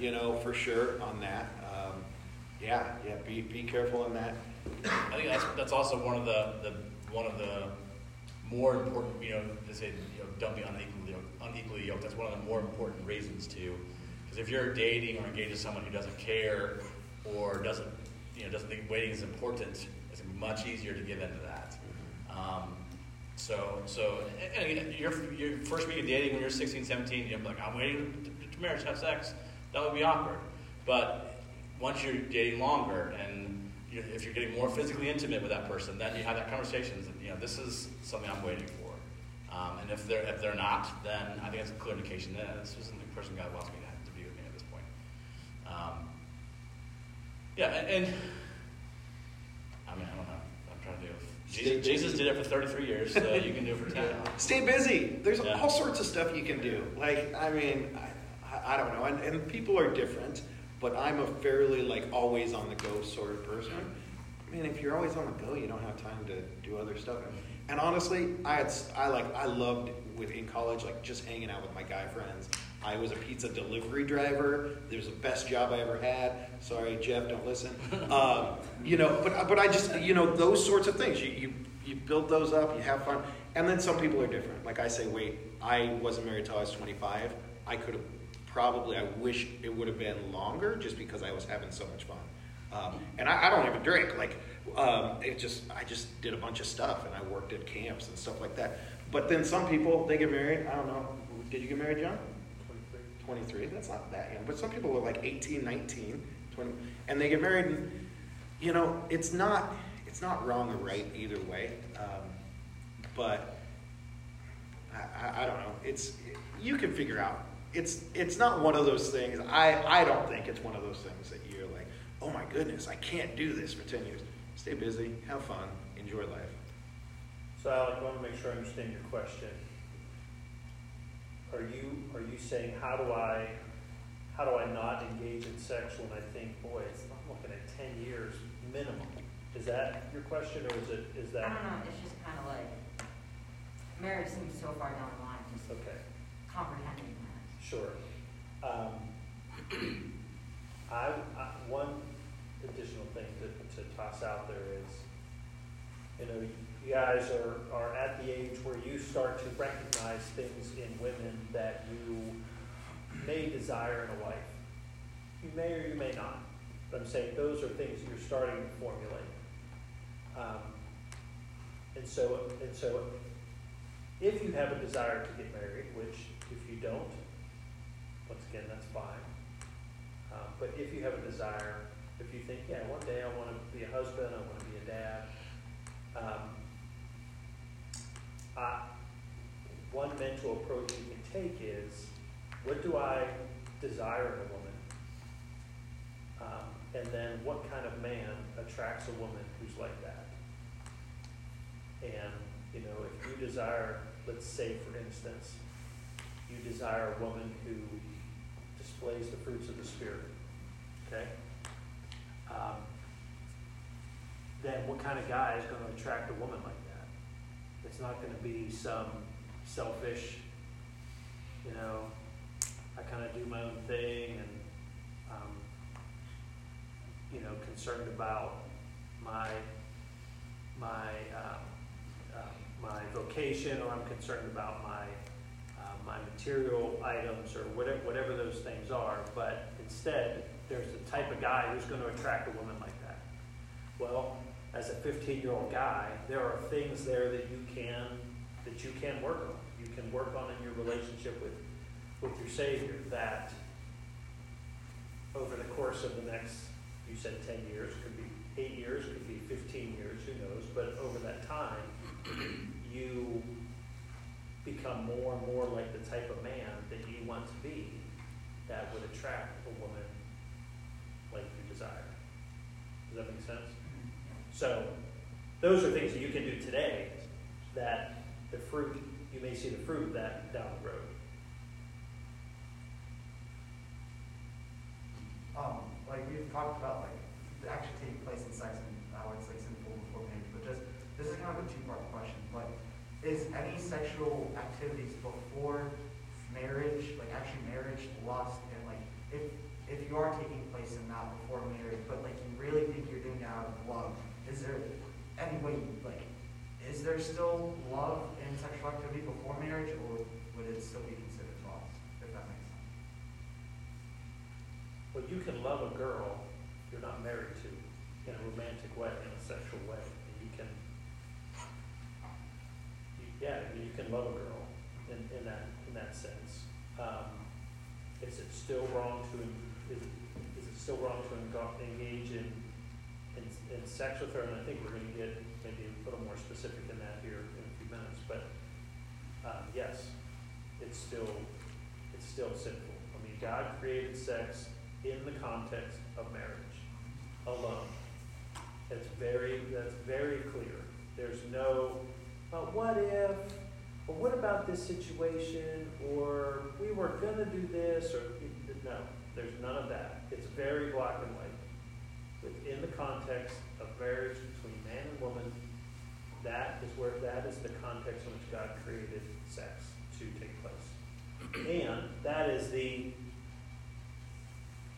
You know, for sure on that. Um, Yeah, yeah, be, be careful on that. I think that's, that's also one of the, the, one of the more important, you know, they say, you know, don't be unequally, unequally yoked. That's one of the more important reasons too. Because if you're dating or engaged with someone who doesn't care or doesn't, you know, doesn't think waiting is important, it's much easier to give into that. Um, so, so, and again, your, your first week of dating when you're 16, 17, you're like, I'm waiting to, to marriage, have sex. That would be awkward. But once you're dating longer and you if you're getting more physically intimate with that person, then you have that conversations. And, you know, this is something I'm waiting for. Um, and if they're if they're not, then I think it's a clear indication that this isn't the person God wants me to have to be with me at this point. Um, yeah, and, and I mean, I don't know. I'm trying to do. Jesus, Jesus did it for 33 years, so you can do it for 10. Stay busy. There's Yeah. all sorts of stuff you can do. Like, I mean, I, I, don't know. And, and people are different, but I'm a fairly, like, always on the go sort of person. I mean, if you're always on the go, you don't have time to do other stuff. And honestly, I had, I like, I loved with in college, like, just hanging out with my guy friends. I was a pizza delivery driver. It was the best job I ever had. Sorry, Jeff, don't listen. Um, you know, but but I just, you know, those sorts of things. You you you build those up. You have fun. And then some people are different. Like I say, wait, I wasn't married till I was 25. I could have probably. I wish it would have been longer, just because I was having so much fun. Um, and I, I don't even drink. Like, um, it just I just did a bunch of stuff, and I worked at camps and stuff like that. But then some people they get married. I don't know. Did you get married, John? 23. That's not that young. But some people are like 18, 19, 20, and they get married. And you know, it's not it's not wrong or right either way. Um, but I, I, I don't know. It's you can figure out. It's it's not one of those things. I I don't think it's one of those things that you're like, oh my goodness, I can't do this for 10 years. Stay busy, have fun, enjoy life. So Alec, I want to make sure I understand your question. Are you, are you saying, how do I, how do I not engage in sex when I think, boy, it's, I'm looking at ten years minimum? Is that your question, or is it, is that? I don't know, it's just kind of like, marriage seems so far down the line, just okay, comprehending that. sure. Um, I, I, one additional thing to, to toss out there is, you know, you guys are, are at the age where you start to recognize things in women that you may desire in a wife. You may or you may not. But I'm saying those are things you're starting to formulate. Um, and so, and so, if you have a desire to get married, which if you don't, once again, that's fine. Um, but if you have a desire, if you think, yeah, one day I want to be a husband, I want to be a dad, um, I, one mental approach you can take is, what do I desire in a woman? Um, and then what kind of man attracts a woman who's like that? And, you know, if you desire, let's say for instance, you desire a woman who displays the fruits of the Spirit, okay? Um, then what kind of guy is going to attract a woman like that? It's not going to be some selfish, you know, I kind of do my own thing and, um, you know, concerned about my, my, um, uh, my vocation or I'm concerned about my, uh, my material items or whatever, whatever those things are. But instead, there's the type of guy who's going to attract a woman like that. Well, as a 15-year-old guy, there are things there that you can that you can work on. You can work on in your relationship with with your Savior. That over the course of the next, you said 10 years, could be eight years, could be 15 years, who knows? But over that time, you become more and more like the type of man that you want to be that would attract a woman like you desire. Does that make sense? So, those are things that you can do today that the fruit, you may see the fruit of that down the road. um, like we've talked about like the taking place in sex and how it's like sinful before marriage, but just this is kind of a two-part question. Like, is any sexual activities before marriage, like actually marriage, lust, and like if if you are taking place in that before marriage, but like you really think you're doing it out of love, is there any way, like, is there still love and sexual activity before marriage, or would it still be considered love, if that makes sense? Well, you can love a girl you're not married to in a romantic way, in a sexual way. And you can, you, yeah, you can love a girl in, in that in that sense. Um, is it still wrong to is it, is it still wrong to engage in, in in sex with her? And I think we're going to get maybe a little more specific than that here in a few minutes. But um, yes, it's still it's still sinful. I mean, God created sex in the context of marriage alone. It's very, that's very clear. There's no, but what if, or what about this situation, or we were gonna do this, or, no, there's none of that. It's very black and white. Within the context of marriage between man and woman, that is where, that is the context in which God created sex to take place. And that is the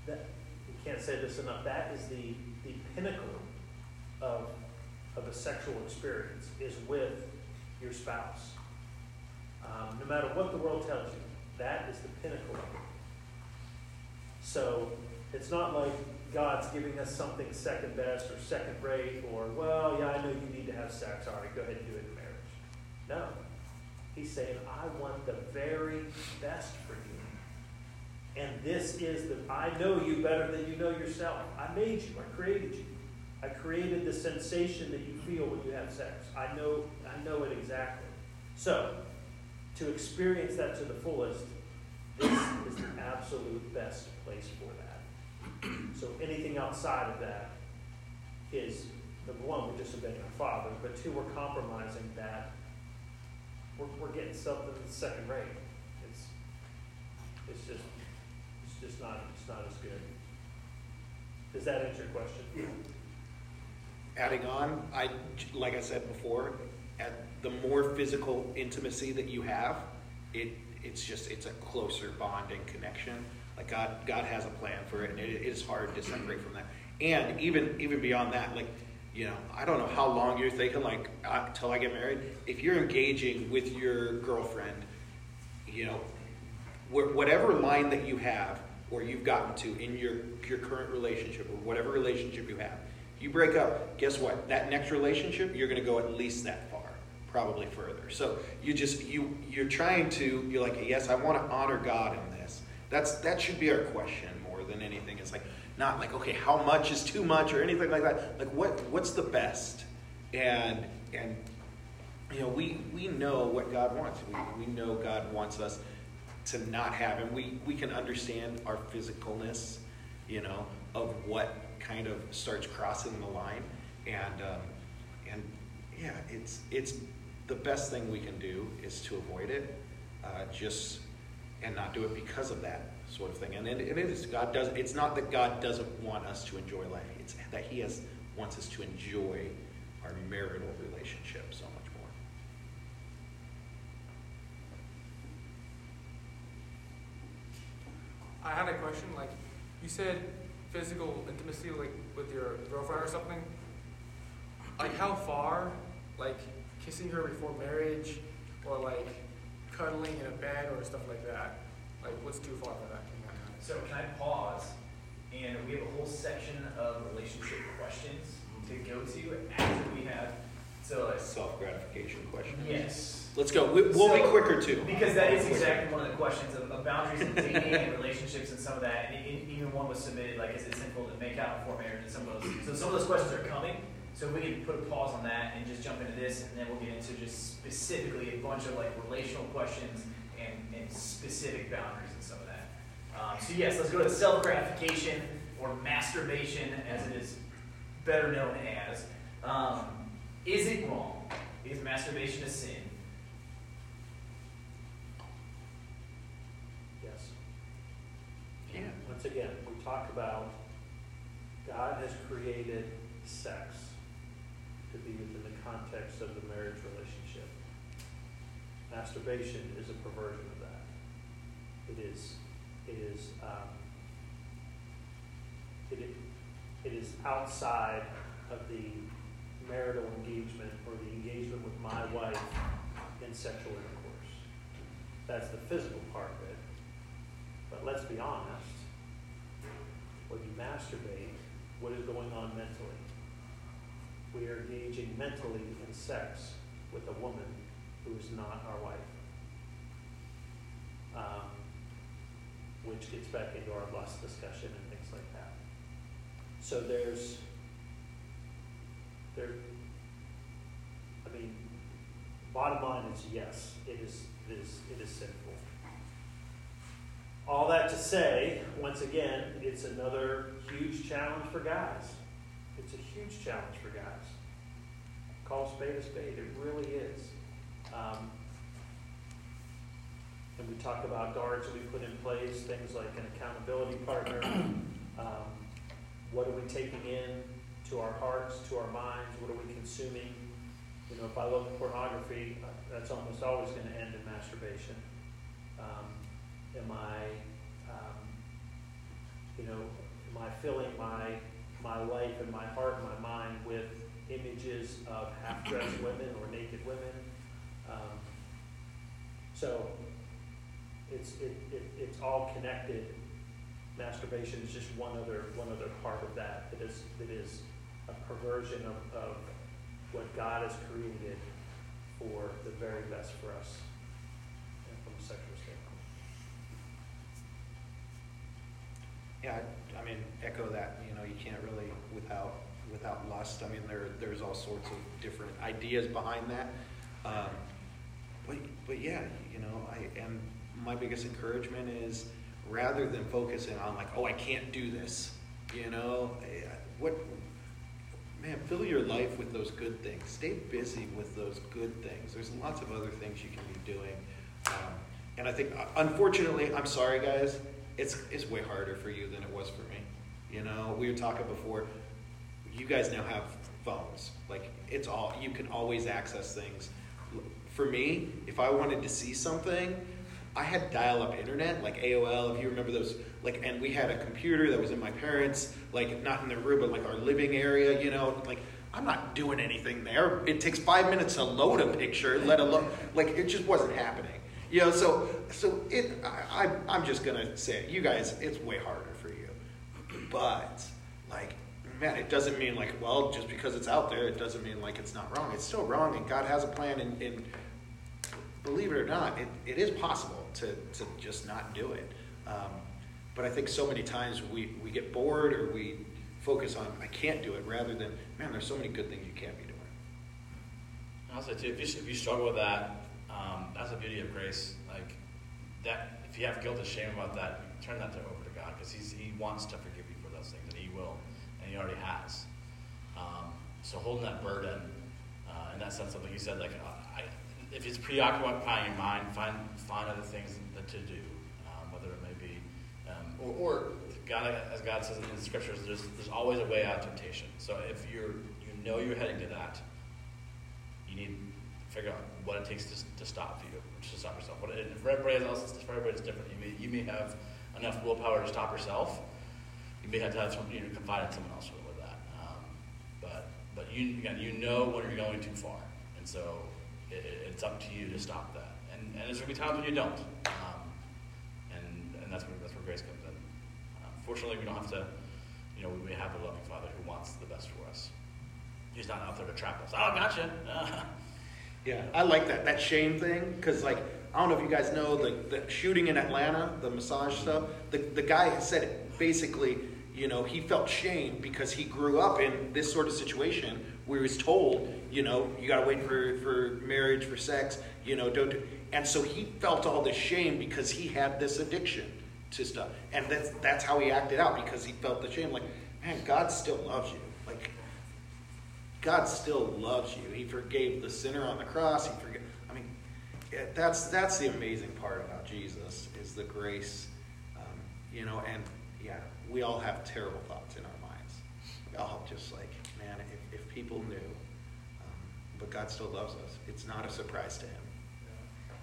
that we can't say this enough. That is the the pinnacle of of a sexual experience is with your spouse. Um, no matter what the world tells you, that is the pinnacle. So it's not like God's giving us something second best or second rate or, well, yeah, I know you need to have sex. All right, go ahead and do it in marriage. No. He's saying, I want the very best for you. And this is the, I know you better than you know yourself. I made you, I created you. I created the sensation that you feel when you have sex. I know, I know it exactly. So, to experience that to the fullest, this is the absolute best place for that. So anything outside of that is, number one, we're disobeying our Father, but two, we're compromising that. We're, we're getting something that's second rate. It's, it's just, it's just not, it's not as good. Does that answer your question? Adding on, I, like I said before, at the more physical intimacy that you have, it, it's just, it's a closer bond and connection. Like God, God has a plan for it, and it, it is hard to separate from that. And even, even beyond that, like, you know, I don't know how long you're thinking, like, uh, till I get married. If you're engaging with your girlfriend, you know, wh- whatever line that you have or you've gotten to in your, your current relationship or whatever relationship you have, you break up, guess what? That next relationship, you're going to go at least that far, probably further. So you just you you're trying to you're like, yes, I want to honor God in. That's that should be our question more than anything. It's like not like okay, how much is too much or anything like that. Like what what's the best? And and you know we we know what God wants. We we know God wants us to not have, and we we can understand our physicalness, you know, of what kind of starts crossing the line, and um, and yeah, it's it's the best thing we can do is to avoid it, uh, just and not do it because of that sort of thing. And it, it is God does. It's not that God doesn't want us to enjoy life. It's that He has wants us to enjoy our marital relationship so much more. I had a question. Like, you said physical intimacy, like with your girlfriend or something. Like, how far? Like, kissing her before marriage, or like cuddling in a bed, or stuff like that. Like, what's too far for that? So can I pause? And we have a whole section of relationship questions to go to after we have. So uh, Self gratification question. yes. Let's go. We, we'll be quicker too. Because that is exactly one of the questions of, of boundaries and dating and relationships and some of that. And e- even one was submitted, like, is it sinful to make out before marriage and some of those. So some of those questions are coming. So we can put a pause on that and just jump into this, and then we'll get into just specifically a bunch of like relational questions and, and specific boundaries and some of that. Um, so yes, let's go to self gratification or masturbation, as it is better known as. Um, is it wrong? Is masturbation a sin? Yes. Yeah. Once again, we talk about God has created sex to be within the context of the marriage relationship. Masturbation is a perversion of that. It is, it is, um, it, it is outside of the marital engagement or the engagement with my wife in sexual intercourse. That's the physical part of it. But let's be honest. When you masturbate, what is going on mentally? We are engaging mentally in sex with a woman who is not our wife. Um, which gets back into our lust discussion and things like that. So there's, there, I mean, bottom line is yes, it is, it is, it is sinful. All that to say, once again, it's another huge challenge for guys. It's a huge challenge for guys. Call a spade a spade, it really is. Um, and we talk about guards that we put in place, things like an accountability partner. Um, what are we taking in to our hearts, to our minds? What are we consuming? You know, if I look at pornography, uh, that's almost always going to end in masturbation. Um, am I, um, you know, am I filling my my life and my heart and my mind with images of half-dressed women or naked women? Um, so it's, it, it, it's all connected. Masturbation is just one other, one other part of that. That is, that is a perversion of, of what God has created for the very best for us and from a sexual standpoint. Yeah, I, I mean, echo that. You know, you can't really without without lust. I mean, there there's all sorts of different ideas behind that. Um, but but yeah, you know, I and my biggest encouragement is rather than focusing on like, oh, I can't do this. You know, eh, what man, fill your life with those good things. Stay busy with those good things. There's lots of other things you can be doing. Um, and I think, uh, unfortunately, I'm sorry, guys, it's, it's way harder for you than it was for me. You know, we were talking before, you guys now have phones. Like, it's all, you can always access things. For me, if I wanted to see something, I had dial-up internet, like AOL, if you remember those, like, and we had a computer that was in my parents, like, not in the room, but like our living area, you know, like, I'm not doing anything there. It takes five minutes to load a picture, let alone, like, it just wasn't happening. You know, so, so it, I, I, I'm just gonna say, it. you guys, it's way harder for you. But, like, man, it doesn't mean like, well, just because it's out there, it doesn't mean like it's not wrong. It's still wrong, and God has a plan, and, and believe it or not, it, it is possible to, to just not do it. Um, but I think so many times we, we get bored or we focus on, I can't do it, rather than, man, there's so many good things you can be doing. Say too, if you, if you struggle with that, um, that's the beauty of grace. Like that, if you have guilt and shame about that, turn that to, over to God because He wants to forgive you for those things, and He will, and He already has. Um, so holding that burden, uh, in that sense of like you said, like uh, I, if it's preoccupying your mind, find find other things that to do, um, whether it may be, um, or, or God, as God says in the scriptures, there's there's always a way out of temptation. So if you're you know you're heading to that, you need figure out what it takes to, to stop you, to stop yourself. What it, for everybody else, for everybody, it's different. You may you may have enough willpower to stop yourself. You may have to have you know, confide in someone else with that. Um, but but you again, you know when you're going too far, and so it, it's up to you to stop that and there's going to be times when you don't. Um, and, and that's where, that's where grace comes in. Uh, fortunately, we don't have to, you know, we, we have a loving Father who wants the best for us. He's not out there to trap us. Oh, gotcha. yeah, I like that. That shame thing, because, like, I don't know if you guys know the, the shooting in Atlanta, the massage stuff. The, the guy said it basically, you know, he felt shame because he grew up in this sort of situation where he was told, you know, you got to wait for, for marriage, for sex, you know, don't do. And so he felt all this shame because he had this addiction to stuff. And that's, that's how he acted out because he felt the shame. Like, man, God still loves you. God still loves you. He forgave the sinner on the cross. He forgave. I mean, yeah, that's that's the amazing part about Jesus is the grace, um, you know. And yeah, we all have terrible thoughts in our minds. We all just like, man, if, if people knew, um, but God still loves us. It's not a surprise to Him.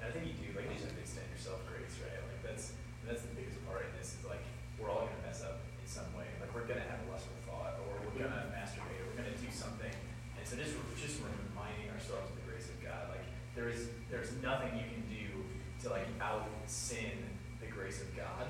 And I think you do, like, you have to extend yourself grace, right? Like, that's, that's the biggest part in this is like, we're all gonna mess up in some way. Like we're gonna have a lustful thought, or we're gonna masturbate, or we're gonna do something. And so just just reminding ourselves of the grace of God. Like there is there's nothing you can do to like out sin the grace of God.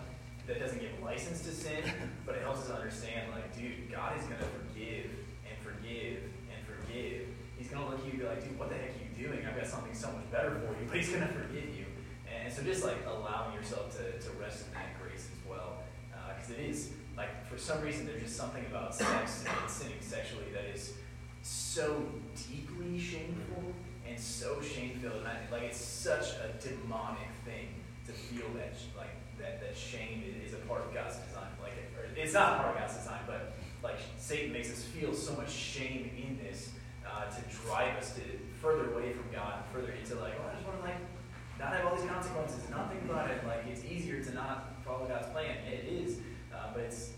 That doesn't give license to sin, but it helps us understand like, dude, God is gonna forgive and forgive and forgive. He's gonna look at you and be like, dude, what the heck are you doing? I've got something so much better for you, but he's gonna forgive you. And so just like allowing yourself to, to rest in that grace as well. Uh, because it is, like, for some reason, there's just something about sex and sinning sexually that is so deeply shameful and so shame filled. And I, like, it's such a demonic thing to feel that, like, that, that shame is, is a part of God's design. Like, it's not a part of God's design, but like Satan makes us feel so much shame in this uh, to drive us to further away from God, further into like, oh, I just want to like not have all these consequences, not think about it. Like it's easier to not follow God's plan. It is, uh, but it's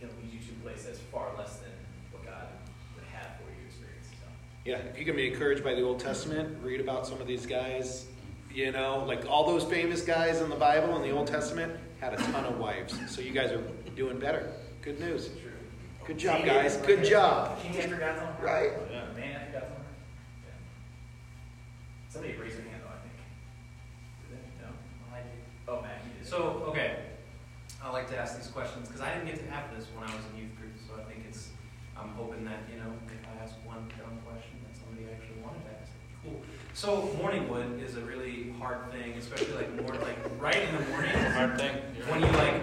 going to lead you to a place that's far less than what God would have for you to experience. So. Yeah, if you can be encouraged by the Old Testament, read about some of these guys. You know, like all those famous guys in the Bible in the Old Testament had a ton of wives. So you guys are doing better. Good news. Good job, guys. Good job. King after God's own heart. Right. Yeah. Man after God's own. Yeah. Somebody raise their hand though, I think. Did they? No? Oh, Matt, you did. So, okay, I like to ask these questions because I didn't get to have this when I was in youth group, so I think it's, I'm hoping that, you know, if I ask one dumb question, that somebody actually wanted to ask. Cool. So, morning wood is a really hard thing, especially like more, like, right in the morning. Hard thing. When you like,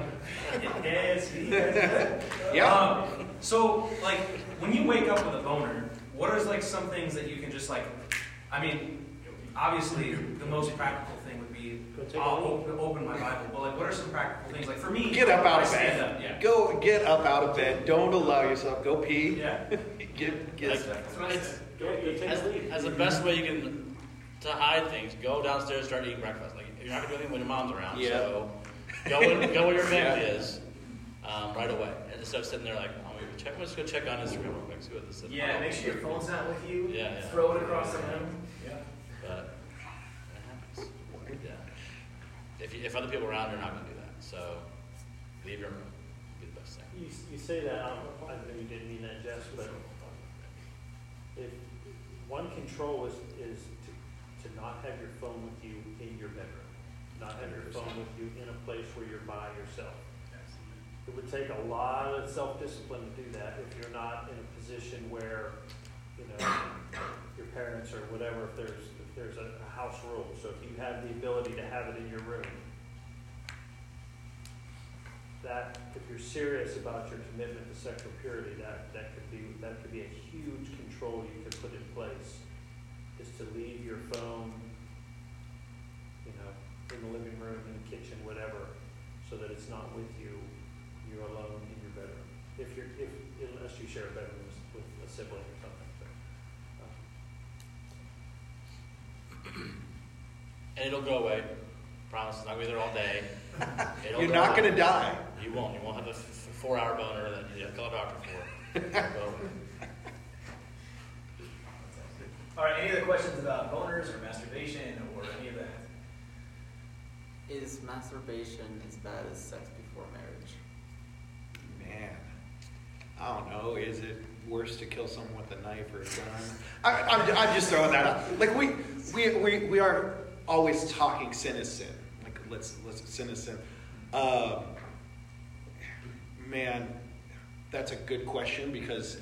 yeah, see. Yeah. Um, so, like, when you wake up with a boner, what are like some things that you can just like, I mean, obviously, the most practical thing would be Go take a I'll open, open my Bible. But like, what are some practical things? Like for me, Get up out I of stand bed. Up, yeah. Go get up out of bed. Don't allow yourself. Go pee. Yeah. Get get. Like, That's what I said. Go, go take as, as the best way you can to hide things, go downstairs, and start eating breakfast. Like you're not gonna do anything when your mom's around, Yeah. so go in, go where your family Yeah. is um, right away. And instead of sitting there like, oh, maybe check, let's go check on Instagram real quick, see what this is. Yeah, make sure your phone's not with you. Yeah, yeah. Throw it across the room. Yeah. But it happens. Yeah. If, you, if other people are around, you're not gonna do that. So leave your room. Be the best thing. You, you say that, um, I know you didn't mean that, Jess, but if, one control is, is to, not have your phone with you in your bedroom. Not have your phone with you in a place where you're by yourself. It would take a lot of self-discipline to do that if you're not in a position where, you know, your parents or whatever, if there's, if there's a, a house rule. So if you have the ability to have it in your room, that, if you're serious about your commitment to sexual purity, that, that could be, that could be a huge control you could put in place, to leave your phone, you know, in the living room, in the kitchen, whatever, so that it's not with you, you're alone in your bedroom. If you're, if, unless you share a bedroom with with a sibling or something, so. um, And it'll go away. Promise. It's not gonna be there all day. It'll You're go not away. gonna die. You won't. You won't have a f- four-hour boner that you call a doctor for. It'll go away. All right. Any other questions about boners or masturbation or any of that? Is masturbation as bad as sex before marriage? Man, I don't know. Is it worse to kill someone with a knife or a gun? I, I'm, I'm just throwing that out. Like we, we, we, we are always talking sin is sin. Like let's let's sin is sin. Um, man, that's a good question because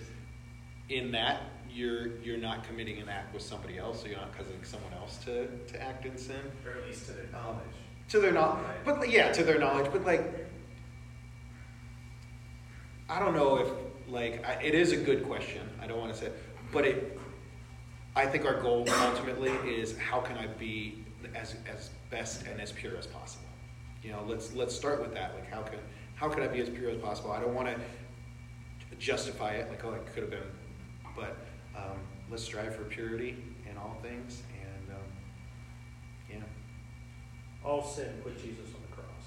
in that you're you're not committing an act with somebody else, so you're not causing someone else to, to act in sin. Or at least to their knowledge. To their knowledge, but yeah, to their knowledge. But like, I don't know if like I, it is a good question. I don't want to say, but it. I think our goal ultimately is how can I be as as best and as pure as possible. You know, let's let's start with that. Like, how can how can I be as pure as possible? I don't want to justify it like oh it could have been, but um, let's strive for purity in all things and um, yeah. all sin put Jesus on the cross.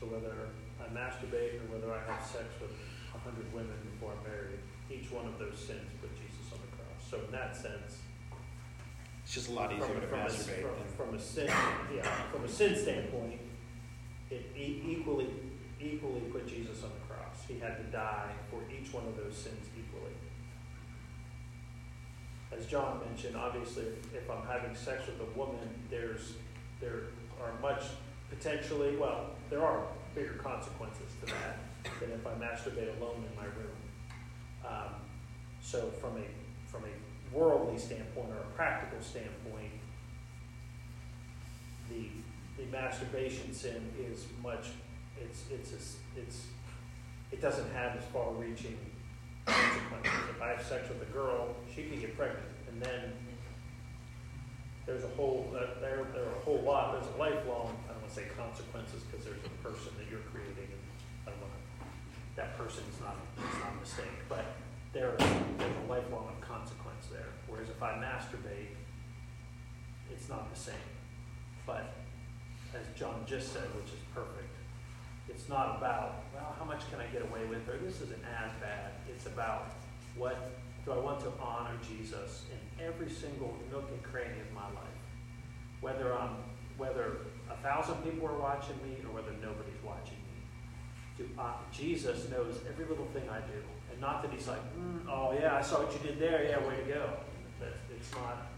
So whether I masturbate or whether I have sex with a hundred women before I'm married, each one of those sins put Jesus on the cross. So in that sense, It's just a lot easier from, to from, a, masturbate from, than from a sin, yeah, from a sin standpoint, it e- equally equally put Jesus on the cross. He had to die for each one of those sins. As John mentioned, obviously, if I'm having sex with a woman, there's there are much potentially well, there are bigger consequences to that than if I masturbate alone in my room. Um, so from a from a worldly standpoint or a practical standpoint, the the masturbation sin is much it's it's a, it's it doesn't have as far reaching consequences. If I have sex with a girl, she can get pregnant, and then there's a whole uh, there there are a whole lot. There's a lifelong I don't want to say consequences because there's a person that you're creating, and I don't want that person is not it's not a mistake, but there there's a lifelong of consequence there. Whereas if I masturbate, it's not the same. But as John just said, which is perfect, it's not about well how much can I get away with or this isn't as bad. It's about what do I want to honor Jesus in every single nook and cranny of my life? Whether I'm whether a thousand people are watching me or whether nobody's watching me. Do, uh, Jesus knows every little thing I do. And not that he's like, mm, oh yeah, I saw what you did there, yeah, way to go. That it's not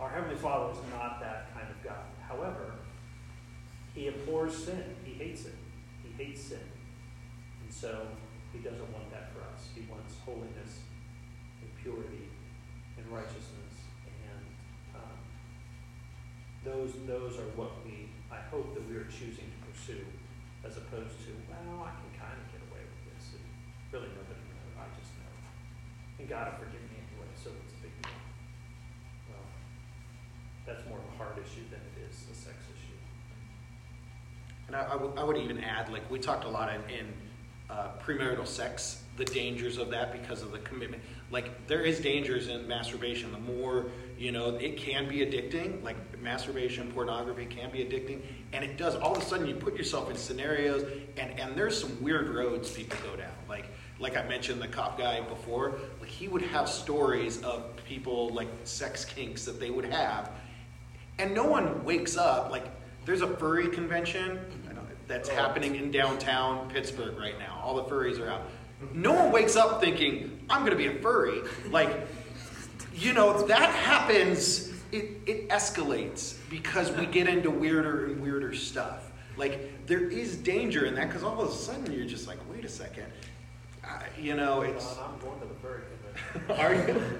our Heavenly Father is not that kind of God. However, he abhors sin. He hates it. He hates sin. And so he doesn't want that for us. He wants holiness and purity and righteousness. And um, those, those are what we, I hope that we are choosing to pursue, as opposed to, well, I can kind of get away with this. And really, nobody knows. I just know. And God will forgive me anyway, so it's a big deal. Well, that's more of a heart issue than it is a sex issue. And I, I, w- I would even add, like, we talked a lot in, in uh, premarital sex, the dangers of that because of the commitment. Like, there is dangers in masturbation. The more, you know, it can be addicting. Like, masturbation, pornography can be addicting. And it does, all of a sudden, you put yourself in scenarios, and, and there's some weird roads people go down. Like, like I mentioned, the cop guy before, like, he would have stories of people, like, sex kinks that they would have. And no one wakes up, like, there's a furry convention that's happening in downtown Pittsburgh right now. All the furries are out. No one wakes up thinking, I'm going to be a furry. Like, you know, that happens, it, it escalates because we get into weirder and weirder stuff. Like, there is danger in that because all of a sudden you're just like, wait a second. Uh, you know, it's. I'm going to the furry convention. are you?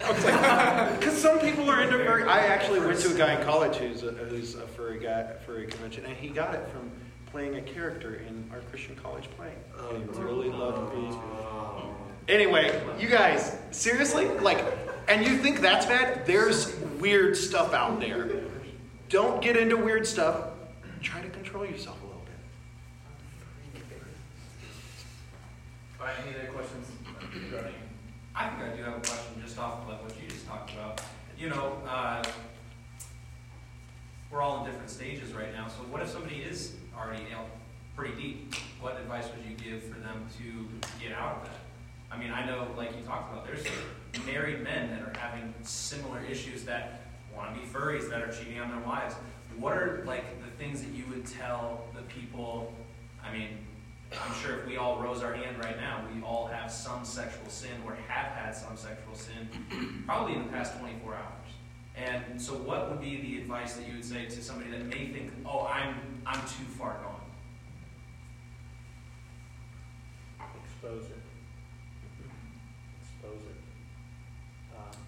Because some people are into furry. I actually went to a guy in college who's a, who's a furry guy, furry convention, and he got it from playing a character in our Christian college play. Oh, he really loved me. Anyway, you guys, seriously, like, and you think that's bad? There's weird stuff out there. Don't get into weird stuff. Try to control yourself a little bit. All right, any other questions I think I do have a question just off of what you just talked about. You know, uh, we're all in different stages right now. So what if somebody is already pretty deep? What advice would you give for them to get out of that? I mean, I know, like you talked about, there's married men that are having similar issues that want to be furries that are cheating on their wives. What are like the things that you would tell the people? I mean, I'm sure if we all rose our hand right now, we all have some sexual sin or have had some sexual sin, probably in the past 24 hours. And so, what would be the advice that you would say to somebody that may think, "Oh, I'm I'm too far gone"? Expose it. Expose it. Um,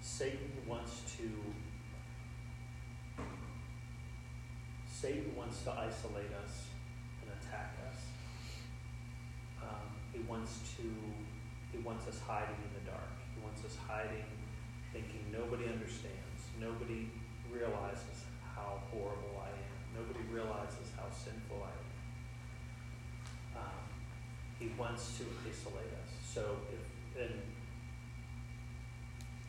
Satan wants to. Satan wants to isolate us and attack us. Um, he wants to. He wants us hiding in the dark. He wants us hiding thinking nobody understands, nobody realizes how horrible I am, nobody realizes how sinful I am. Um, he wants to isolate us. So if and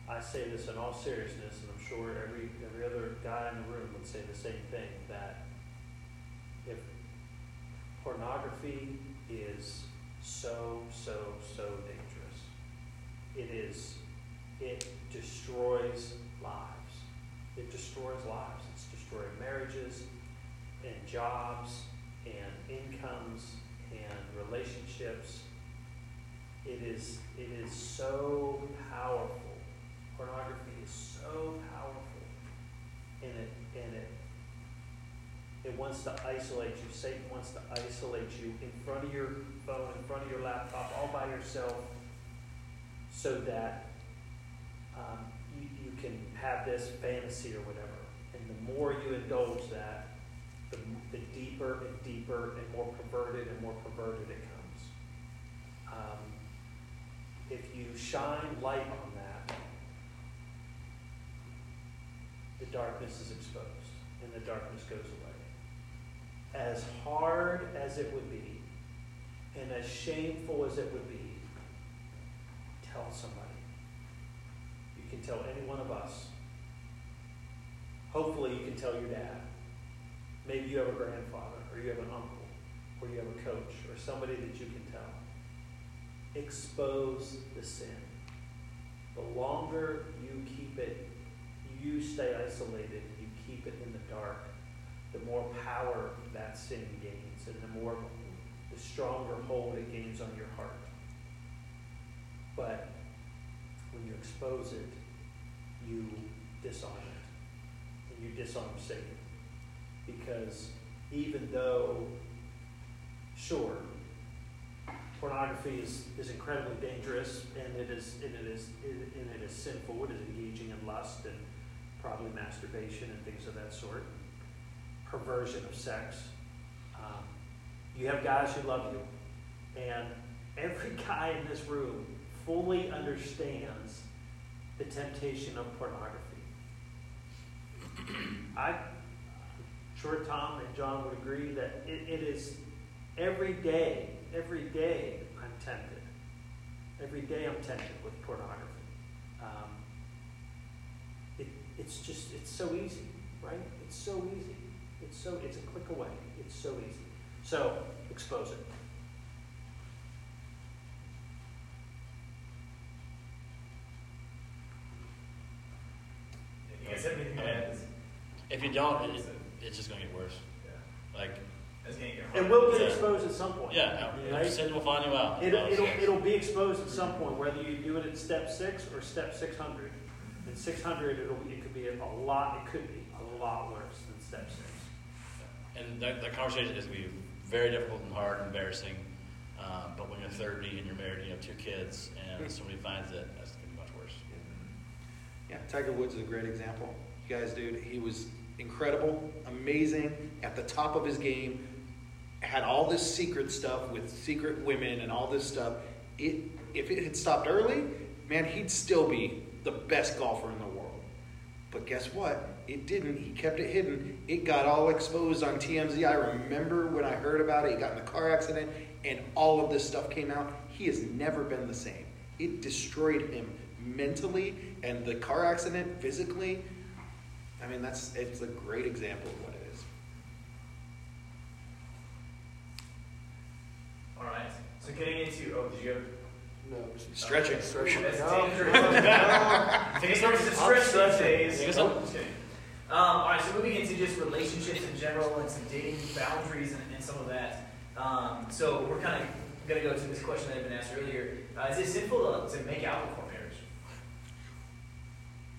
I say this in all seriousness, and I'm sure every every other guy in the room would say the same thing that if pornography is so so so dangerous, it is it destroys lives. It destroys lives. It's destroying marriages and jobs and incomes and relationships. It is, it is so powerful. Pornography is so powerful. And it, and it, it wants to isolate you. Satan wants to isolate you in front of your phone, in front of your laptop, all by yourself, so that um, you, you can have this fantasy or whatever. And the more you indulge that, the, the deeper and deeper and more perverted and more perverted it comes. Um, if you shine light on that, the darkness is exposed and the darkness goes away. As hard as it would be, and as shameful as it would be, tell somebody. You can tell any one of us. Hopefully, you can tell your dad. Maybe you have a grandfather, or you have an uncle, or you have a coach, or somebody that you can tell. Expose the sin. The longer you keep it, you stay isolated, you keep it in the dark, the more power that sin gains, and the more, stronger hold it gains on your heart. But when you expose it, you disarm it, and you disarm Satan. Because even though, sure, pornography is, is incredibly dangerous and it is and it is and it is sinful. It is engaging in lust and probably masturbation and things of that sort, perversion of sex. Um, you have guys who love you, and every guy in this room fully understands the temptation of pornography. I, am sure Tom and John would agree that it, it is every day, every day I'm tempted. Every day I'm tempted with pornography. Um, it, it's just, it's so easy, right? It's so easy. It's so, it's a click away. It's so easy. So, expose it. You guys have anything to add? If you don't, it, it's just going to get worse. Yeah. Like, It's gonna get It harder. will get Yeah. exposed at some point. yeah, Right? sin will find you out. It'll, it'll, it'll be exposed at some point, whether you do it at step six or step six hundred. In six hundred, it'll, it could be a lot, it could be a lot worse than step six. And that, that conversation is going to be very difficult and hard and embarrassing. Um, but when you're 30 and you're married and you have two kids and somebody finds it, that's going to be much worse. Yeah, Tiger Woods is a great example. You guys, dude, he was incredible, amazing, at the top of his game, had all this secret stuff with secret women and all this stuff. It, if it had stopped early, man, he'd still be the best golfer in the world. But guess what? It didn't. He kept it hidden. It got all exposed on TMZ. I remember when I heard about it. He got in a car accident, and all of this stuff came out. He has never been the same. It destroyed him mentally, and the car accident physically. I mean, that's it's a great example of what it is. All right. So getting into oh, did you have? No. Stretching. That's No. dangerous. No. Dangerous to I'm stretch these stretching. days. Take us up. just kidding. Um, all right, so moving into just relationships in general and some dating boundaries and, and some of that. Um, so we're kind of going to go to this question that had been asked earlier. Uh, is it sinful to, to make out before marriage?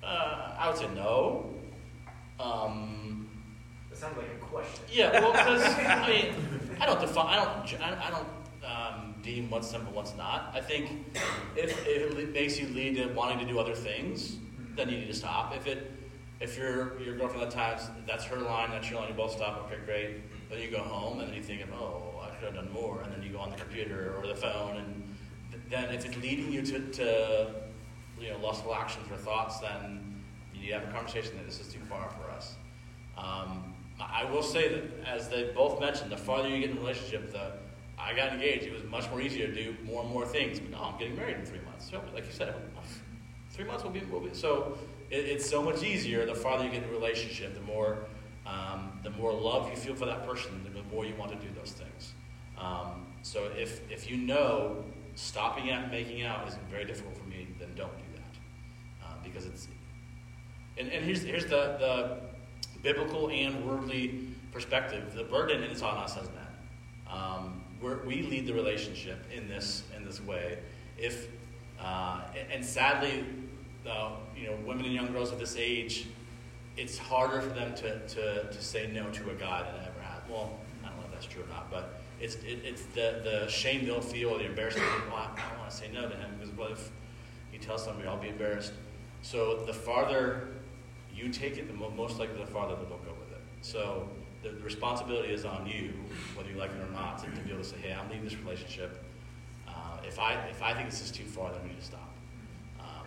Uh, I would say no. Um, That sounds like a question. yeah, well, because I mean, I don't define, I don't, I I don't um, deem what's simple, what's not. I think if, if it makes you lead to wanting to do other things, then you need to stop. If it, if your your girlfriend at times that's her line, that's your line, you both stop. Okay, great. But you go home and then you think oh, I could have done more, and then you go on the computer or the phone, and th- then if it's leading you to, to you know lustful actions or thoughts, then you have a conversation that this is too far for us. Um, I I will say that, as they both mentioned, the farther you get in a relationship, the I got engaged. It was much more easier to do more and more things. But no, I'm getting married in three months. So, like you said, three months will be. Will be so it, it's so much easier the farther you get in a relationship. The more, um, the more love you feel for that person. The more you want to do those things. Um, so if if you know stopping at making out is very difficult for me, then don't do that um, because it's. And, and here's here's the the biblical and worldly perspective. The burden is on us as men. Um, we lead the relationship in this in this way. If uh, and sadly, uh, you know, women and young girls at this age, it's harder for them to, to, to say no to a guy than it ever has. Well, I don't know if that's true or not, but it's it, it's the, the shame they'll feel, the embarrassment. Well, I, I don't want to say no to him because what if he tells somebody I'll be embarrassed? So the farther you take it, the mo- most likely the farther they'll go with it. So the, the responsibility is on you, whether you like it or not, to, to be able to say, hey, I'm leaving this relationship. Uh, if I if I think this is too far, then we need to stop.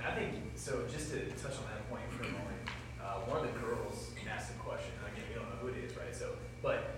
And I think, so just to touch on that point for a moment, uh, one of the girls asked a question, and again, we don't know who it is, right? So, but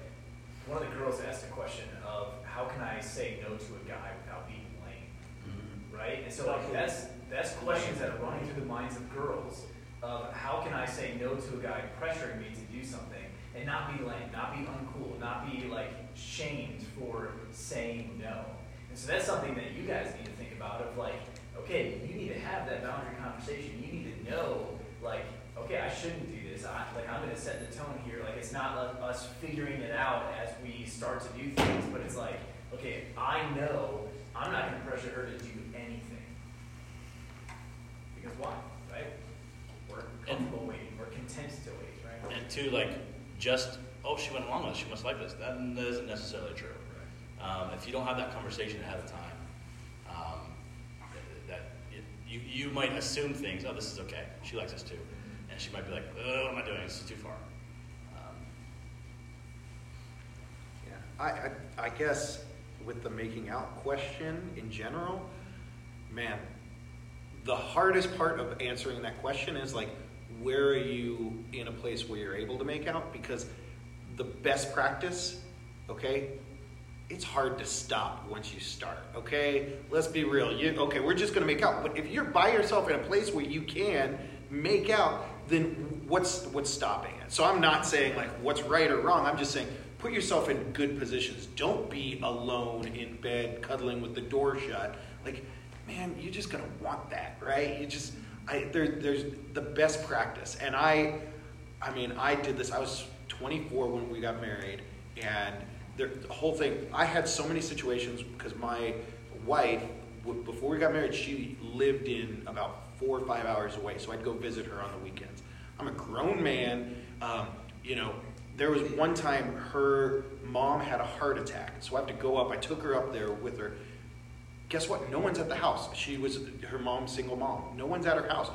one of the girls asked a question of, how can I say no to a guy without being lame? mhm. right? And so like that's that's questions that are running through the minds of girls of how can I say no to a guy pressuring me to do something and not be lame, not be uncool, not be like shamed for saying no. And so that's something that you guys need to think about of like, okay, you need to have that boundary conversation. You need to know like, okay, I shouldn't do this. I, like I'm gonna set the tone here. Like it's not like us figuring it out as we start to do things, but it's like, okay, I know I'm not gonna pressure her to do anything. Because why, right? We're comfortable waiting, we're content to wait, right? And two, like, just, oh, she went along with it, she must like this. That isn't necessarily true. Um, if you don't have that conversation ahead of time, um, that it, you, you might assume things, oh, this is okay, she likes this too. And she might be like, oh, what am I doing? This is too far. Um, Yeah, I, I, I guess with the making out question in general, man, the hardest part of answering that question is like, where are you in a place where you're able to make out? Because the best practice, okay, it's hard to stop once you start, okay? Let's be real. You, okay, we're just gonna make out. But if you're by yourself in a place where you can make out, then what's what's stopping it? So I'm not saying like what's right or wrong. I'm just saying put yourself in good positions. Don't be alone in bed cuddling with the door shut. Like, man, you're just gonna want that, right? You just I there, there's the best practice. And I I mean, I did this. I was 24 when we got married, and the, whole thing. I had so many situations because my wife, before we got married, she lived in about four or five hours away, so I'd go visit her on the weekends. I'm a grown man. Um, you know, there was one time her mom had a heart attack, so I have to go up. I took her up there with her. Guess what? No one's at the house. She was her mom's single mom. No one's at her house.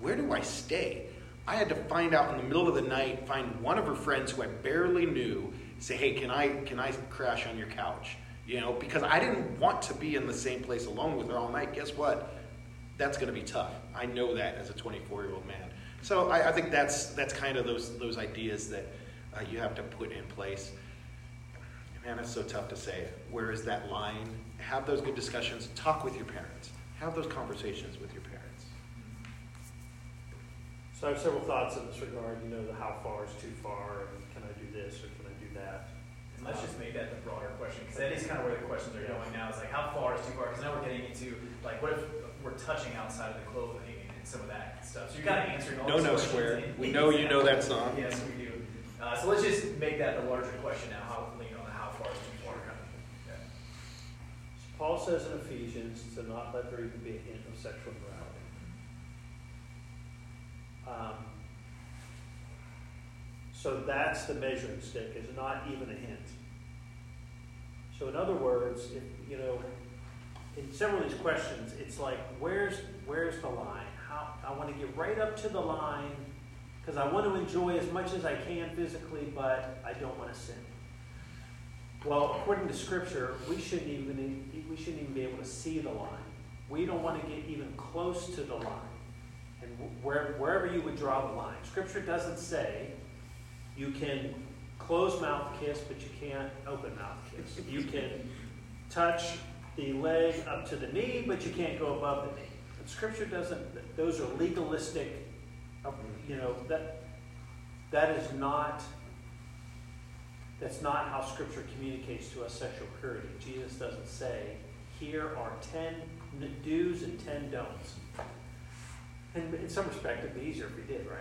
Where do I stay? I had to find out in the middle of the night, find one of her friends who I barely knew, say, "Hey, can I can I crash on your couch?" You know, because I didn't want to be in the same place alone with her all night. Guess what? That's going to be tough. I know that as a 24 year old man. So I, I think that's that's kind of those those ideas that uh, you have to put in place. Man, it's so tough to say. Where is that line? Have those good discussions. Talk with your parents. Have those conversations with your parents. So I have several thoughts in this regard, you know, the how far is too far, and can I do this or can I that? And let's just make that the broader question, because that is kind of where the questions are going now. It's like, how far is too far? Because now we're getting into, like, what if we're touching outside of the clothing and some of that stuff? So you're kind of answering all No, those no, questions. swear. We know you know that song. Yes, we do. Uh, so let's just make that the larger question now, how, you know, how far is too far kind of. Yeah. Paul says in Ephesians to not let there even be a hint of sexual morality. Um, so that's the measuring stick, is not even a hint. So in other words, if, you know, in several of these questions, it's like, where's, where's the line? How, I want to get right up to the line, because I want to enjoy as much as I can physically, but I don't want to sin. Well, according to Scripture, we shouldn't even we shouldn't even be able to see the line. We don't want to get even close to the line. And where, wherever you would draw the line, Scripture doesn't say you can close mouth kiss, but you can't open mouth kiss. You can touch the leg up to the knee, but you can't go above the knee. But Scripture doesn't. Those are legalistic. uh, You know that that is not that's not how Scripture communicates to us sexual purity. Jesus doesn't say, here are 10 do's and 10 don'ts. And in some respect, it'd be easier if we did, right?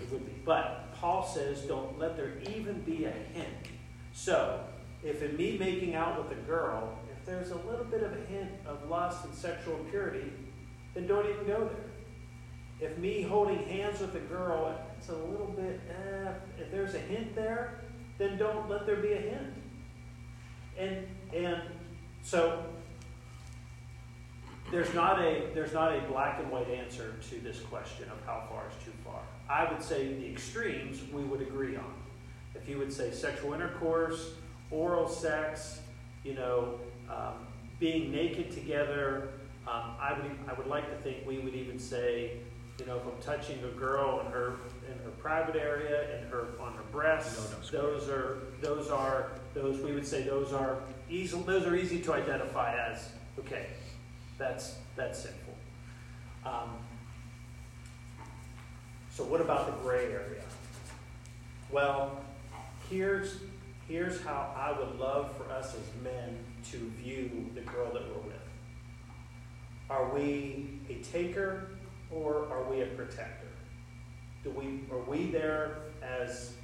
It would be. But Paul says, don't let there even be a hint. So, if in me making out with a girl, if there's a little bit of a hint of lust and sexual impurity, then don't even go there. If me holding hands with a girl, it's a little bit, eh, if there's a hint there, then don't let there be a hint. And and so there's not a there's not a black and white answer to this question of how far is too far. I would say the extremes we would agree on. If you would say sexual intercourse, oral sex, you know, um, being naked together, um, I would I would like to think we would even say, you know, if I'm touching a girl in her in her private area and her on her breasts, No, no, those are those are those we would say those are easy those are easy to identify as okay, that's that's sinful. Um, so what about the gray area? Well, here's here's how I would love for us as men to view the girl that we're with. Are we a taker or are we a protector? Do we are we there as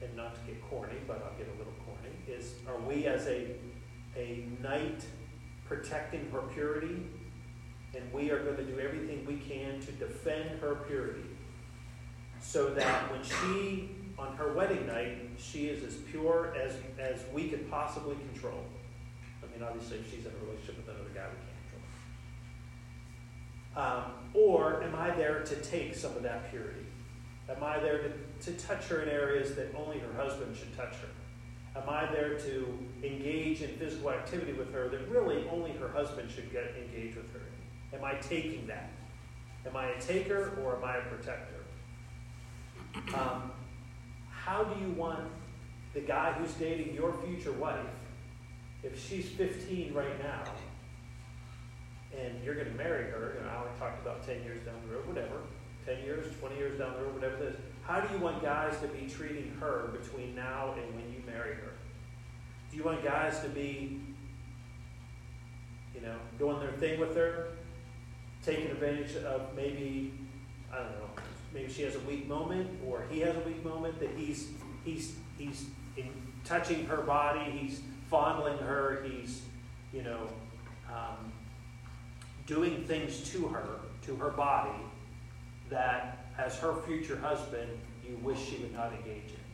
and not to get corny, but I'll get a little corny, is are we as a a knight protecting her purity and we are going to do everything we can to defend her purity so that when she on her wedding night she is as pure as as we could possibly control. I mean obviously if she's in a relationship with another guy we can't control um, or am i there to take some of that purity? Am i there to, to touch her in areas that only her husband should touch her? Am i there to engage in physical activity with her that really only her husband should get engaged with her am i taking that? Am i a taker or am i a protector um, how do you want the guy who's dating your future wife, if she's 15 right now, and you're going to marry her, and I only talked about 10 years down the road, whatever, 10 years, 20 years down the road, whatever it is, how do you want guys to be treating her between now and when you marry her? Do you want guys to be, you know, doing their thing with her, taking advantage of maybe, I don't know, maybe she has a weak moment or he has a weak moment that he's he's he's in touching her body he's fondling her he's you know um, doing things to her to her body that as her future husband you wish she would not engage in.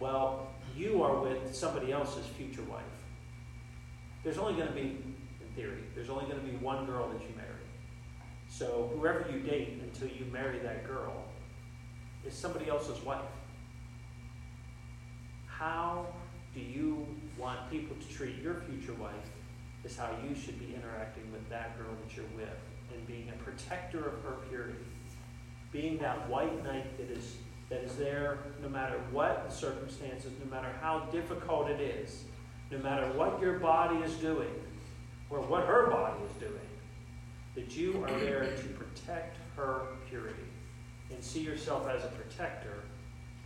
Well you are with somebody else's future wife. There's only going to be in theory there's only going to be one girl that you marry so whoever you date until you marry that girl is somebody else's wife. How do you want people to treat your future wife is how you should be interacting with that girl that you're with and being a protector of her purity. Being that white knight that is that is there no matter what the circumstances, no matter how difficult it is, no matter what your body is doing or what her body is doing that you are there to protect her purity and see yourself as a protector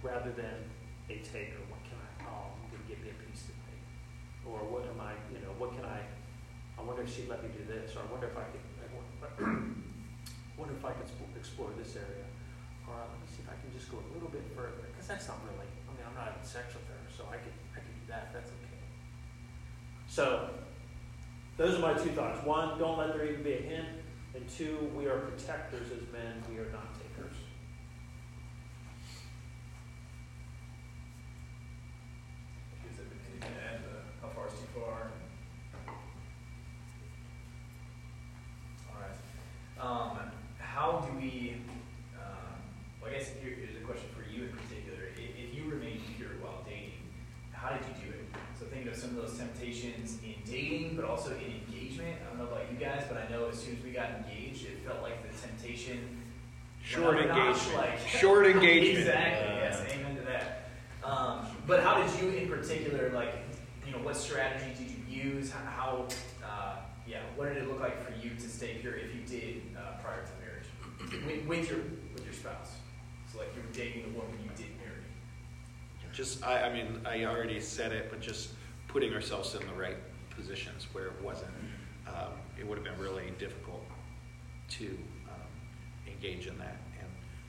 rather than a taker. What can I, oh, going to give me a piece of me. Or what am I, you know, what can I, I wonder if she'd let me do this, or I wonder if I could, I wonder if I could explore this area. Or uh, let me see if I can just go a little bit further, because that's not really, I mean, I'm not having sex with her, so I could, I could do that, that's okay. So, those are my two thoughts. One, don't let there even be a hint. And two, we are protectors as men, we are not takers. Is there anything to how far is too far? Alright. Um, how do we, um, I guess here, here's a question for you in particular. If, you remained pure while dating, how did you do it? So thinking of some of those temptations in dating, but also in engagement. I don't know about you guys, but I know as soon as we got engaged, it felt like the temptation. Short engagement. like- Short engagement. exactly. Uh, yes. Amen to that. Um, but how did you, in particular, like, you know, what strategy did you use? How, how uh, yeah, what did it look like for you to stay pure if you did uh, prior to marriage with, with your with your spouse? So like you were dating the woman you did marry. Just, I, I mean, I already said it, but just putting ourselves in the right positions where it wasn't, um, it would have been really difficult to um, engage in that. And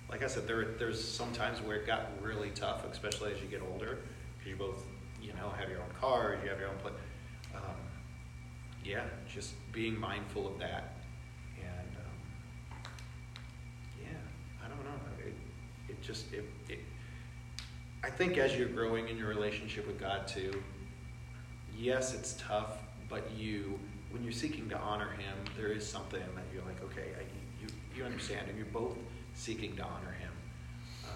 like I said, there, there's some times where it got really tough, especially as you get older, because you both, you know, have your own cars, you have your own place. Um, yeah, just being mindful of that, and um, yeah, I don't know. It, it just it, it. I think as you're growing in your relationship with God too, yes, it's tough, but you, when you're seeking to honor Him, there is something that you're like, okay, I, you you understand, and you're both seeking to honor Him, um,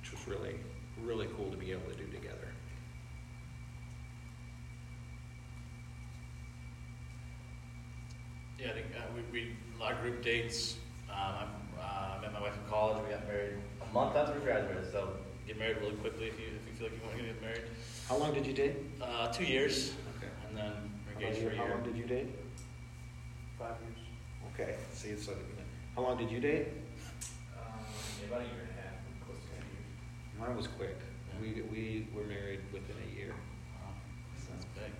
which was really really cool to be able to do together. Yeah, I think uh, we, we a lot of group dates. Um, I'm, uh, I met my wife in college. We got married a month after we graduated. So get married really quickly if you if you feel like you want to get married. How long did you date? Uh, two years, Okay. and then engaged long, for a how long did you date? Five years. Okay. See, so how long did you date? Um, about a year and a half, close to two years. Mine was quick. We we were married within a year. Wow, That's big.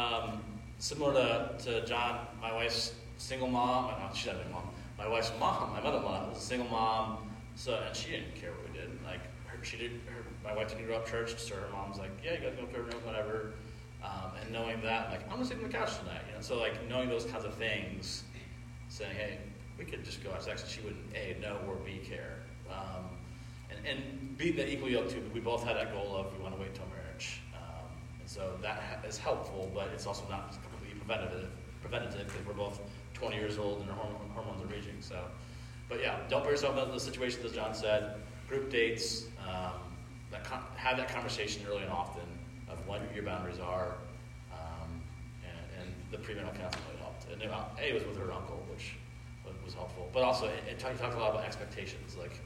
Um, similar to, to John, my wife's single mom. uh, No, she's not a mom. My wife's mom, my mother-in-law, was a single mom. So and she didn't care what we did. Like her, she did. Her, my wife didn't grow up church, so her mom's like, yeah, you gotta go to church, whatever. Um, and knowing that, like, I'm gonna sleep on the couch tonight. You know, so like knowing those kinds of things, saying, hey, we could just go have sex, and she wouldn't a know or b care. Um, and, and be that equally yoked too. We both had that goal of we want to wait until marriage, um, and so that ha- is helpful, but it's also not completely preventative. Preventative because we're both 20 years old and our hormone, hormones are raging. So, but yeah, don't put yourself in the situation as John said. Group dates, um, that con- have that conversation early and often of what your boundaries are, um, and, and the premarital counseling really helped. And uh, A was with her uncle, which was, helpful, but also it, it talked, a lot about expectations, like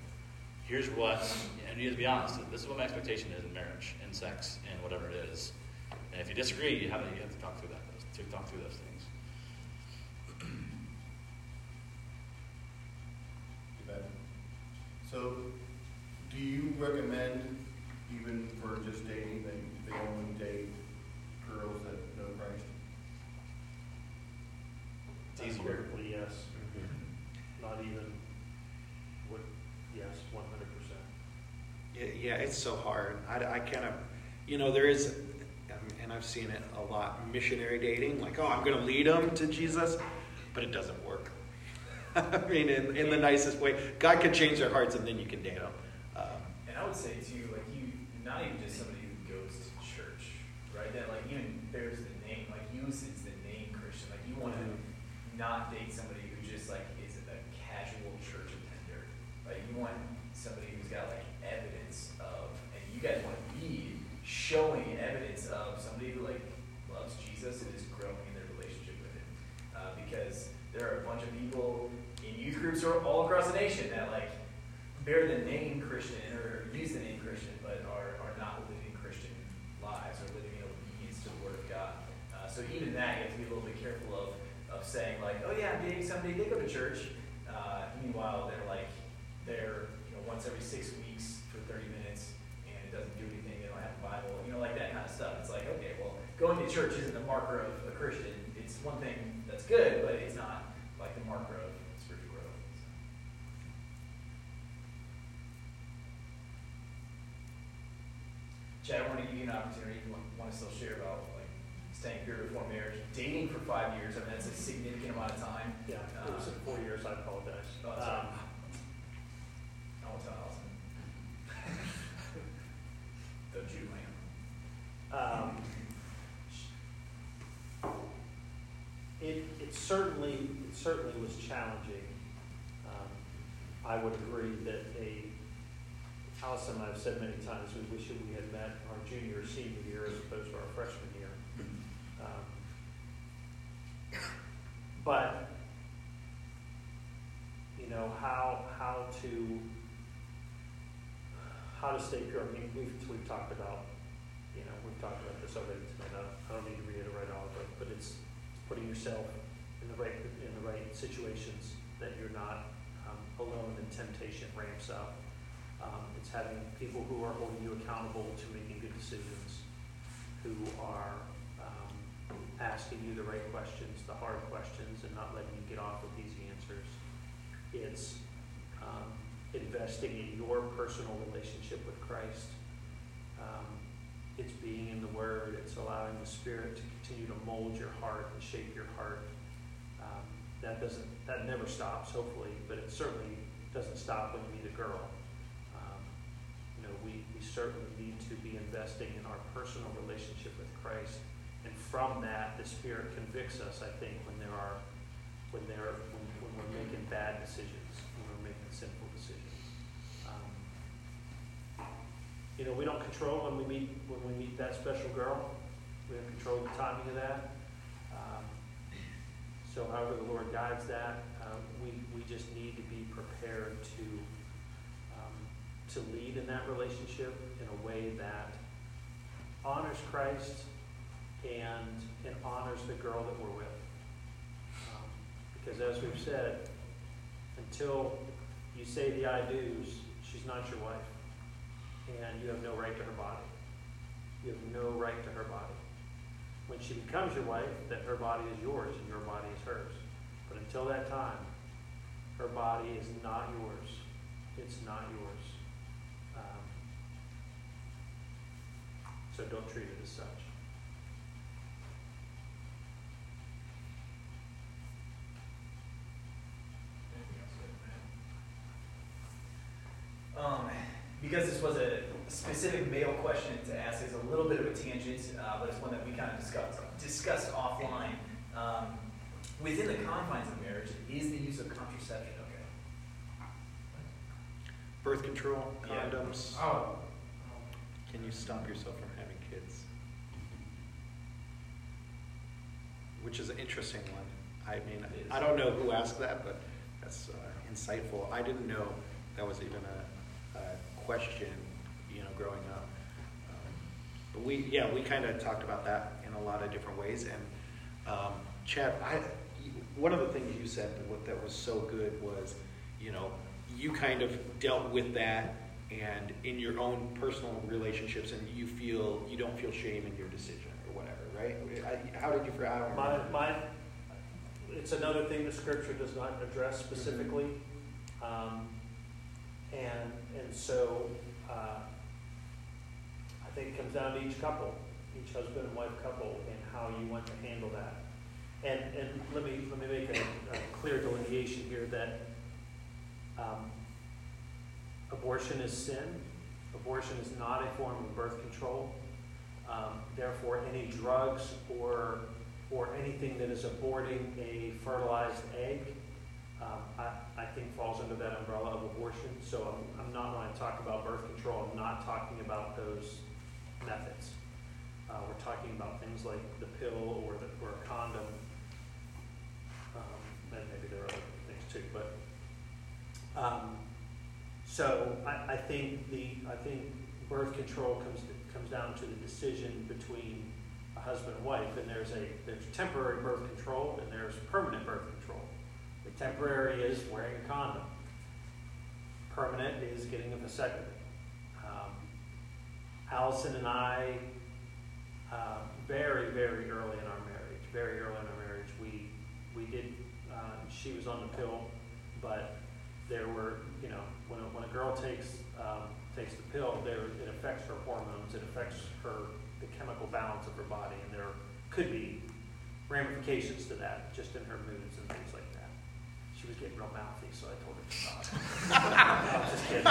here's what, and you have to be honest, this is what my expectation is in marriage, in sex, and whatever it is. And if you disagree, you have to, you have to talk through that, to talk through those things. So, do you recommend, even for just dating, that they only date girls that know Christ? It's easier. Unequivocally, yes. Not even, would, yes, one hundred percent. Yeah, yeah, it's so hard. I, I kind of, you know, there is, and I've seen it a lot. Missionary dating, like, oh, I'm going to lead them to Jesus, but it doesn't work. I mean, in, in the nicest way, God can change their hearts, and then you can date them. Um, And I would say too, like you, not even just somebody who goes to church, right? That like even bears the name, like uses the name Christian. Like you want to not date somebody who just like is a casual church attender. Like you want somebody who's got like evidence of, and you guys want to be showing evidence of somebody who like loves Jesus and is growing in their relationship with him. Uh, because there are a bunch of people in youth groups or all across the nation that like bear the name Christian or use the name Christian, but are, are not living Christian lives or living in obedience to the Word of God. Uh, so even that, you have to be a little bit careful of, of saying like, oh yeah, I'm dating somebody, they go to church. Uh, meanwhile, they're like, they're you know once every six weeks for 30 minutes, and it doesn't do anything. They don't have a Bible, you know, like that kind of stuff. It's like, okay, well, going to church isn't the marker of a Christian. It's one thing that's good, but it's not like the marker of spiritual growth. Chad, I want to give you an opportunity if you want, to still share about staying pure before marriage, dating for five years. I mean, that's a significant amount of time. Yeah, it was Uh, four years, I apologize. Oh, all Um. I won't tell Allison. the Jew lamb. Um, It, it certainly, it certainly was challenging. Um, I would agree that a, Allison and I have said many times, we wish that we had met our junior or senior year as opposed to our freshman year. Um, But, you know, how, how to, how to stay pure. I mean, we've, we've talked about you know, we've talked about this already tonight, I don't, need to reiterate all of it, but it's putting yourself in the right, in the right situations that you're not, um, alone and temptation ramps up. Um, it's having people who are holding you accountable to making good decisions, who are, asking you the right questions, the hard questions, and not letting you get off with easy answers. It's, um, investing in your personal relationship with Christ, Um, it's being in the Word. It's allowing the Spirit to continue to mold your heart and shape your heart. Um, that doesn't. That never stops, hopefully, but it certainly doesn't stop when you meet a girl. Um, you know, we, we certainly need to be investing in our personal relationship with Christ, from that, the Spirit convicts us. I think when there are when there when, when we're making bad decisions, when we're making sinful decisions. Um, you know, we don't control when we meet when we meet that special girl. We don't control the timing of that. Um, so, however the Lord guides that, uh, we we just need to be prepared to um, to lead in that relationship in a way that honors Christ and and honors the girl that we're with. Um, because as we've said, until you say the I do's, she's not your wife. And you have no right to her body. You have no right to her body. When she becomes your wife, that her body is yours and your body is hers. But until that time, her body is not yours. It's not yours. Um, so don't treat it as such. Um, because this was a specific male question to ask, it's a little bit of a tangent, uh, but it's one that we kind of discussed discussed offline. Um, within the confines of marriage, is the use of contraception okay? Birth control, Yeah. condoms. Oh. Can you stop yourself from having kids? Which is an interesting one. I mean, I don't know who asked that, but that's uh, insightful. I didn't know that was even a, a question, you know, growing up. Um, but we, yeah, we kind of talked about that in a lot of different ways. And um, Chad, I, one of the things you said that, what- that was so good was, you know, you kind of dealt with that and in your own personal relationships, and you feel you don't feel shame in your decision or whatever, right? I, how did you? I don't My, remember. my, it's another thing the scripture does not address specifically. Um, and, and so, uh, I think it comes down to each couple, each husband and wife couple, and how you want to handle that. And, and let me, let me make a, a clear delineation here that, um, abortion is sin. Abortion is not a form of birth control. Um, therefore, any drugs or, or anything that is aborting a fertilized egg, um, I, I think falls under that umbrella of abortion. So I'm, I'm not, when I talk about birth control, I'm not talking about those methods. Uh, we're talking about things like the pill or the, or a condom. Um, and maybe there are other things too, but, um, so I, I think the, I think birth control comes, comes down to the decision between a husband and wife, and there's a, there's temporary birth control and there's permanent birth control. Temporary is wearing a condom. Permanent is getting a vasectomy. Um, Allison and I, uh, very, very early in our marriage, very early in our marriage, we, we did, uh, she was on the pill, but there were, you know, when a, when a girl takes, um, takes the pill, there, it affects her hormones, it affects her, the chemical balance of her body, and there could be ramifications to that, just in her moods and things like that. She was getting real mouthy, so I told her to stop. I was just kidding.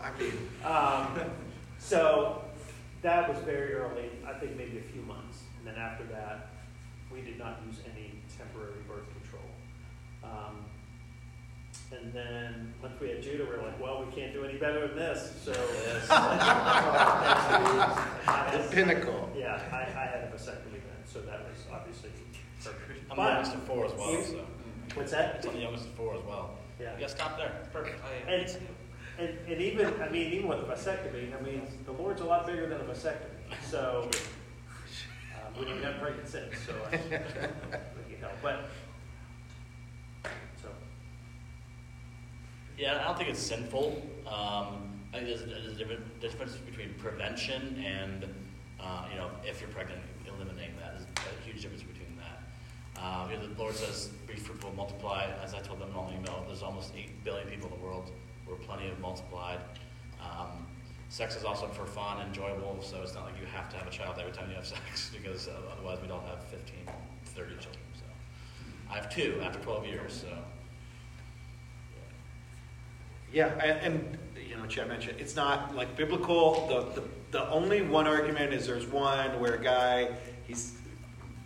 I mean, Um, so that was very early, I think maybe a few months. And then after that, we did not use any temporary birth control. Um, and then once we had Judah, we were like, well, we can't do any better than this. So, Yes. I the pinnacle. yeah, I, I had a vasectomy then, so that was obviously perfect. I'm the youngest of four as well, so. What's that? It's on the youngest of four as well. Yeah. You stop there. Perfect. And, and, and even, I mean, even with a vasectomy, I mean, the Lord's a lot bigger than a vasectomy. So, um, we didn't have pregnant since, so I, we can help. But, so, Yeah, I don't think it's sinful. Um, I think there's, there's a different difference between prevention and, uh, you know, if you're pregnant, eliminating that. There's a huge difference between. Um, you know, the Lord says, be fruitful, multiply. As I told them in an email, there's almost 8 billion people in the world. We're plenty of multiplied. Um, sex is also for fun, enjoyable. So it's not like you have to have a child every time you have sex because uh, otherwise we don't have 15, 30 children. So I have two after 12 years. So Yeah, and, and you know, Chad mentioned it's not like biblical. The, the the only one argument is there's one where a guy he's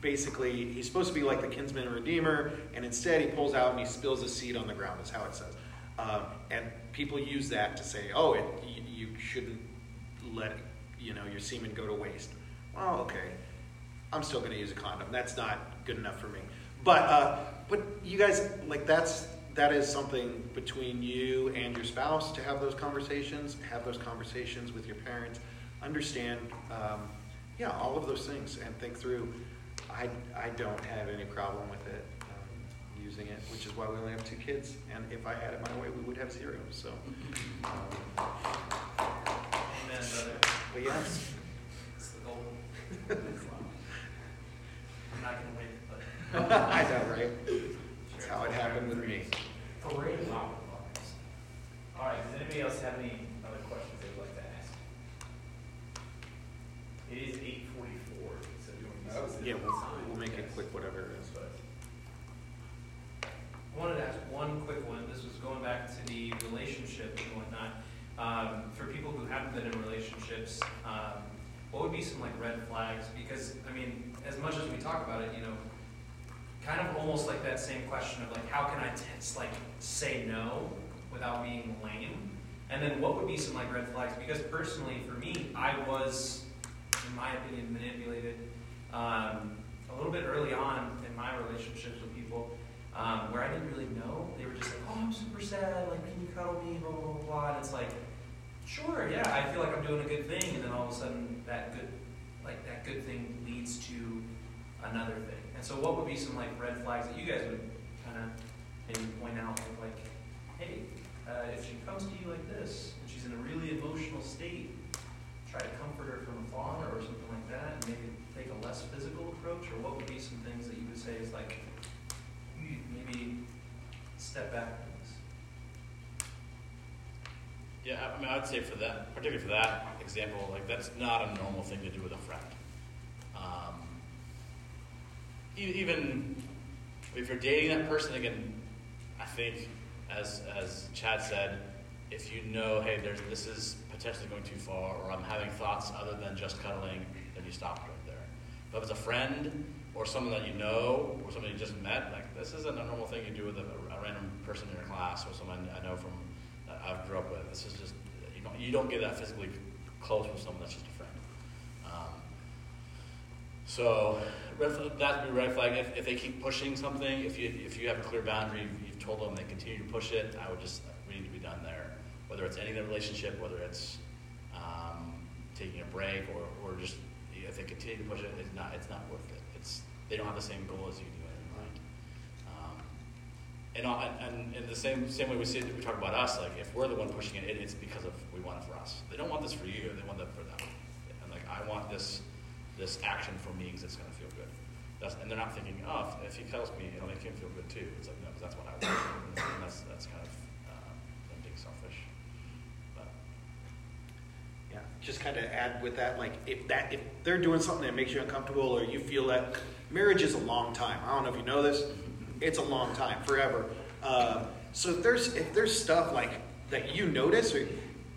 basically he's supposed to be like the kinsman redeemer, and instead he pulls out and he spills a seed on the ground. Is how it says, um, and people use that to say, oh, it, you, you shouldn't let you know your semen go to waste. Well, okay, I'm still going to use a condom. That's not good enough for me. But uh, but you guys like that's that is something between you and your spouse to have those conversations. Have those conversations with your parents. Understand, um, yeah, all of those things, and think through. I, I don't have any problem with it, um, using it, which is why we only have two kids. And if I had it my way, we would have zero. So. Um, Amen, brother. But yes. It's the goal. I'm not going to win, but. I know, right? That's how it happened with me. Three. All right, does anybody else have any other questions they'd like to ask? It is 8 yeah, we'll, we'll make it quick, whatever it is. But- I wanted to ask one quick one. This was going back to the relationship and whatnot. Um, for people who haven't been in relationships, um, what would be some like red flags? Because I mean, as much as we talk about it, you know, kind of almost like that same question of like, how can I t- like say no without being lame? And then what would be some like red flags? Because personally, for me, I was, in my opinion, manipulated um, a little bit early on in my relationships with people um, where I didn't really know. They were just like, oh, I'm super sad. Like, can you cuddle me? Blah, blah, blah, blah. And it's like, sure, yeah, I feel like I'm doing a good thing. And then all of a sudden, that good, like, that good thing leads to another thing. And so, what would be some, like, red flags that you guys would kind of maybe point out? Of, like, hey, uh, if she comes to you like this and she's in a really emotional state, try to comfort her from afar or something like that, and maybe less physical approach? Or what would be some things that you would say is like, maybe step back from this? Yeah, I- mean, I'd say for that, particularly for that example, like that's not a normal thing to do with a friend. Um, even if you're dating that person, again, I think, as as Chad said, if you know, hey, there's this is potentially going too far, or I'm having thoughts other than just cuddling, then you stop if it's a friend or someone that you know or someone you just met, like this isn't a normal thing you do with a, a random person in your class or someone I know from that I grew up with. This is just you don't you don't get that physically close with someone that's just a friend. Um, so that would be red flag. If, if they keep pushing something, if you if you have a clear boundary, you've, you've told them they continue to push it, I would just we need to be done there. Whether it's ending the relationship, whether it's um, taking a break, or, or just if they continue to push it, it's not it's not worth it. It's they don't have the same goal as you do in mind. Um, and, all- and, and in the same same way we see it, we talk about us, like if we're the one pushing it, it, it's because of we want it for us. They don't want this for you; they want that for them. And like I want this this action for me because it's going to feel good. That's, and they're not thinking, oh, if, if he tells me, it'll make him feel good too. It's like no, because that's what I want. and that's that's kind of uh, them being selfish. But Yeah, just kind of add with that, like if that if they're doing something that makes you uncomfortable or you feel that marriage is a long time. I don't know if you know this, it's a long time, forever. Uh, so if there's if there's stuff like that you notice, or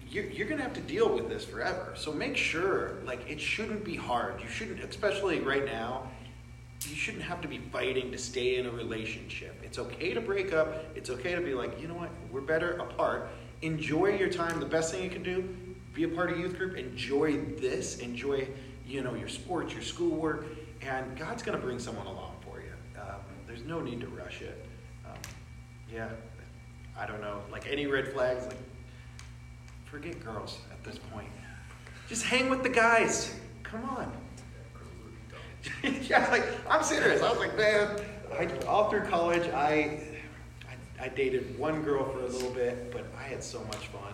you're, you're gonna have to deal with this forever. So make sure, like it shouldn't be hard. You shouldn't, especially right now. You shouldn't have to be fighting to stay in a relationship. It's okay to break up. It's okay to be like, you know what, we're better apart. Enjoy your time. The best thing you can do, be a part of youth group. Enjoy this. Enjoy, you know, your sports, your schoolwork, and God's going to bring someone along for you. Um, there's no need to rush it. Um, yeah, I don't know. Like any red flags, like forget girls at this point. Just hang with the guys. Come on. yeah, like I'm serious. I was like, man, I, all through college, I, I I dated one girl for a little bit, but I had so much fun,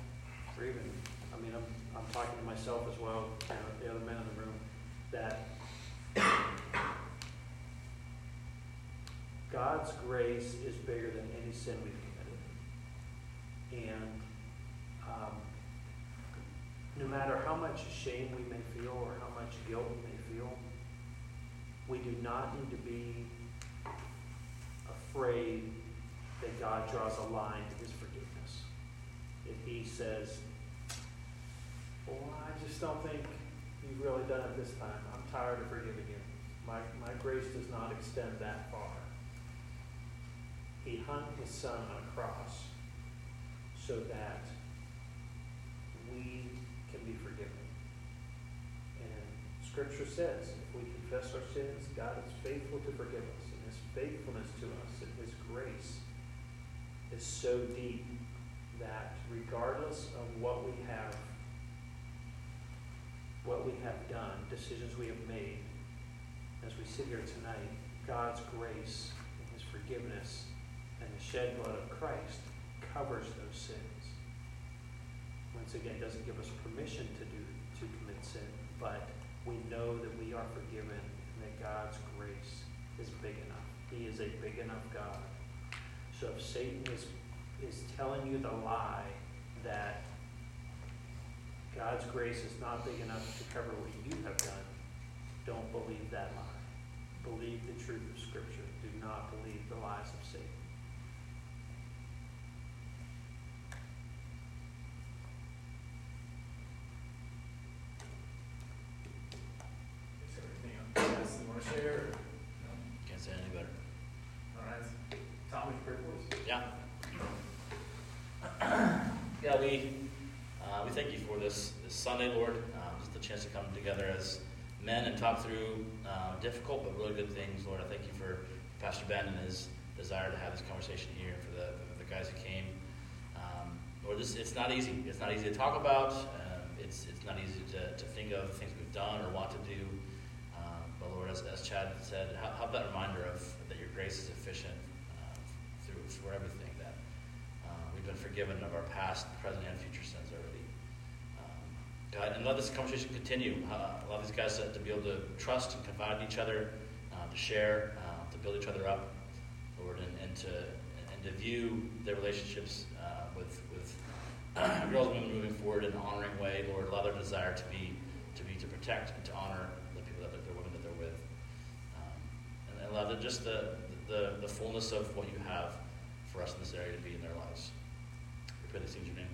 I mean, I'm, I'm talking to myself as well, you know, the other men in the room, that God's grace is bigger than any sin we've committed. And um, no matter how much shame we may feel or how much guilt we may feel, we do not need to be afraid that God draws a line to his forgiveness. If he says, well, I just don't think you've really done it this time. I'm tired of forgiving you. My, my grace does not extend that far. He hung his son on a cross so that we can be forgiven. And Scripture says if we confess our sins, God is faithful to forgive us. And his faithfulness to us and his grace is so deep that regardless of what we have, what we have done, decisions we have made, as we sit here tonight, God's grace and his forgiveness and the shed blood of Christ covers those sins. Once again, it doesn't give us permission to do to commit sin, but we know that we are forgiven and that God's grace is big enough. He is a big enough God. So if Satan is is telling you the lie that God's grace is not big enough to cover what you have done, don't believe that lie. Believe the truth of Scripture. Do not believe the lies of Satan. Is there anything else you want to share? No? Can't say any better. All right. Tom, would you pray for us? Yeah. Yeah, we, uh, we thank you for this, this Sunday, Lord, um, just the chance to come together as men and talk through uh, difficult but really good things, Lord. I thank you for Pastor Ben and his desire to have this conversation here, and for the, the guys who came. Um, Lord, this, it's not easy. It's not easy to talk about. Um, it's, it's not easy to, to think of the things we've done or want to do. Um, but Lord, as, as Chad said, have, have that reminder of that your grace is sufficient uh, through for everything. That uh, we've been forgiven of our past, present, and future sins. Um, God, and let this conversation continue. Uh, allow these guys to, to be able to trust and confide in each other, uh, to share, uh, to build each other up, Lord, and, and to and to view their relationships uh, with with girls and women moving forward in an honoring way, Lord. Allow their desire to be to be to protect and to honor the people that they're women that they're with, um, and allow the, just the, the the fullness of what you have for us in this area to be in their lives. We pray this in your name.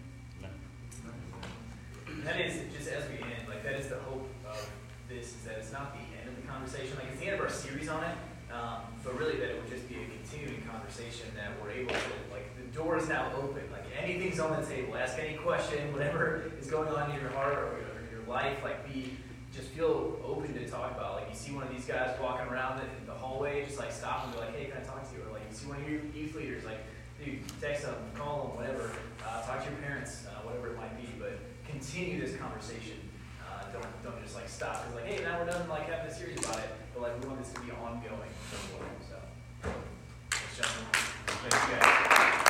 That is just as we end, like that is the hope of this is that it's not the end of the conversation, like it's the end of our series on it, um, but really that it would just be a continuing conversation that we're able to like the door is now open, like anything's on the table. Ask any question, whatever is going on in your heart or your, your life, like be just feel open to talk about. Like you see one of these guys walking around in the hallway, just like stop and be like, hey, can I talk to you? Or like you see one of your youth leaders, like dude, text them, call them, whatever. Uh, talk to your parents, uh, whatever it might be, but continue this conversation. Uh, don't don't just like stop It's like hey now we're done like having a series about it, but like we want this to be ongoing. So, thanks, gentlemen. Thank you guys.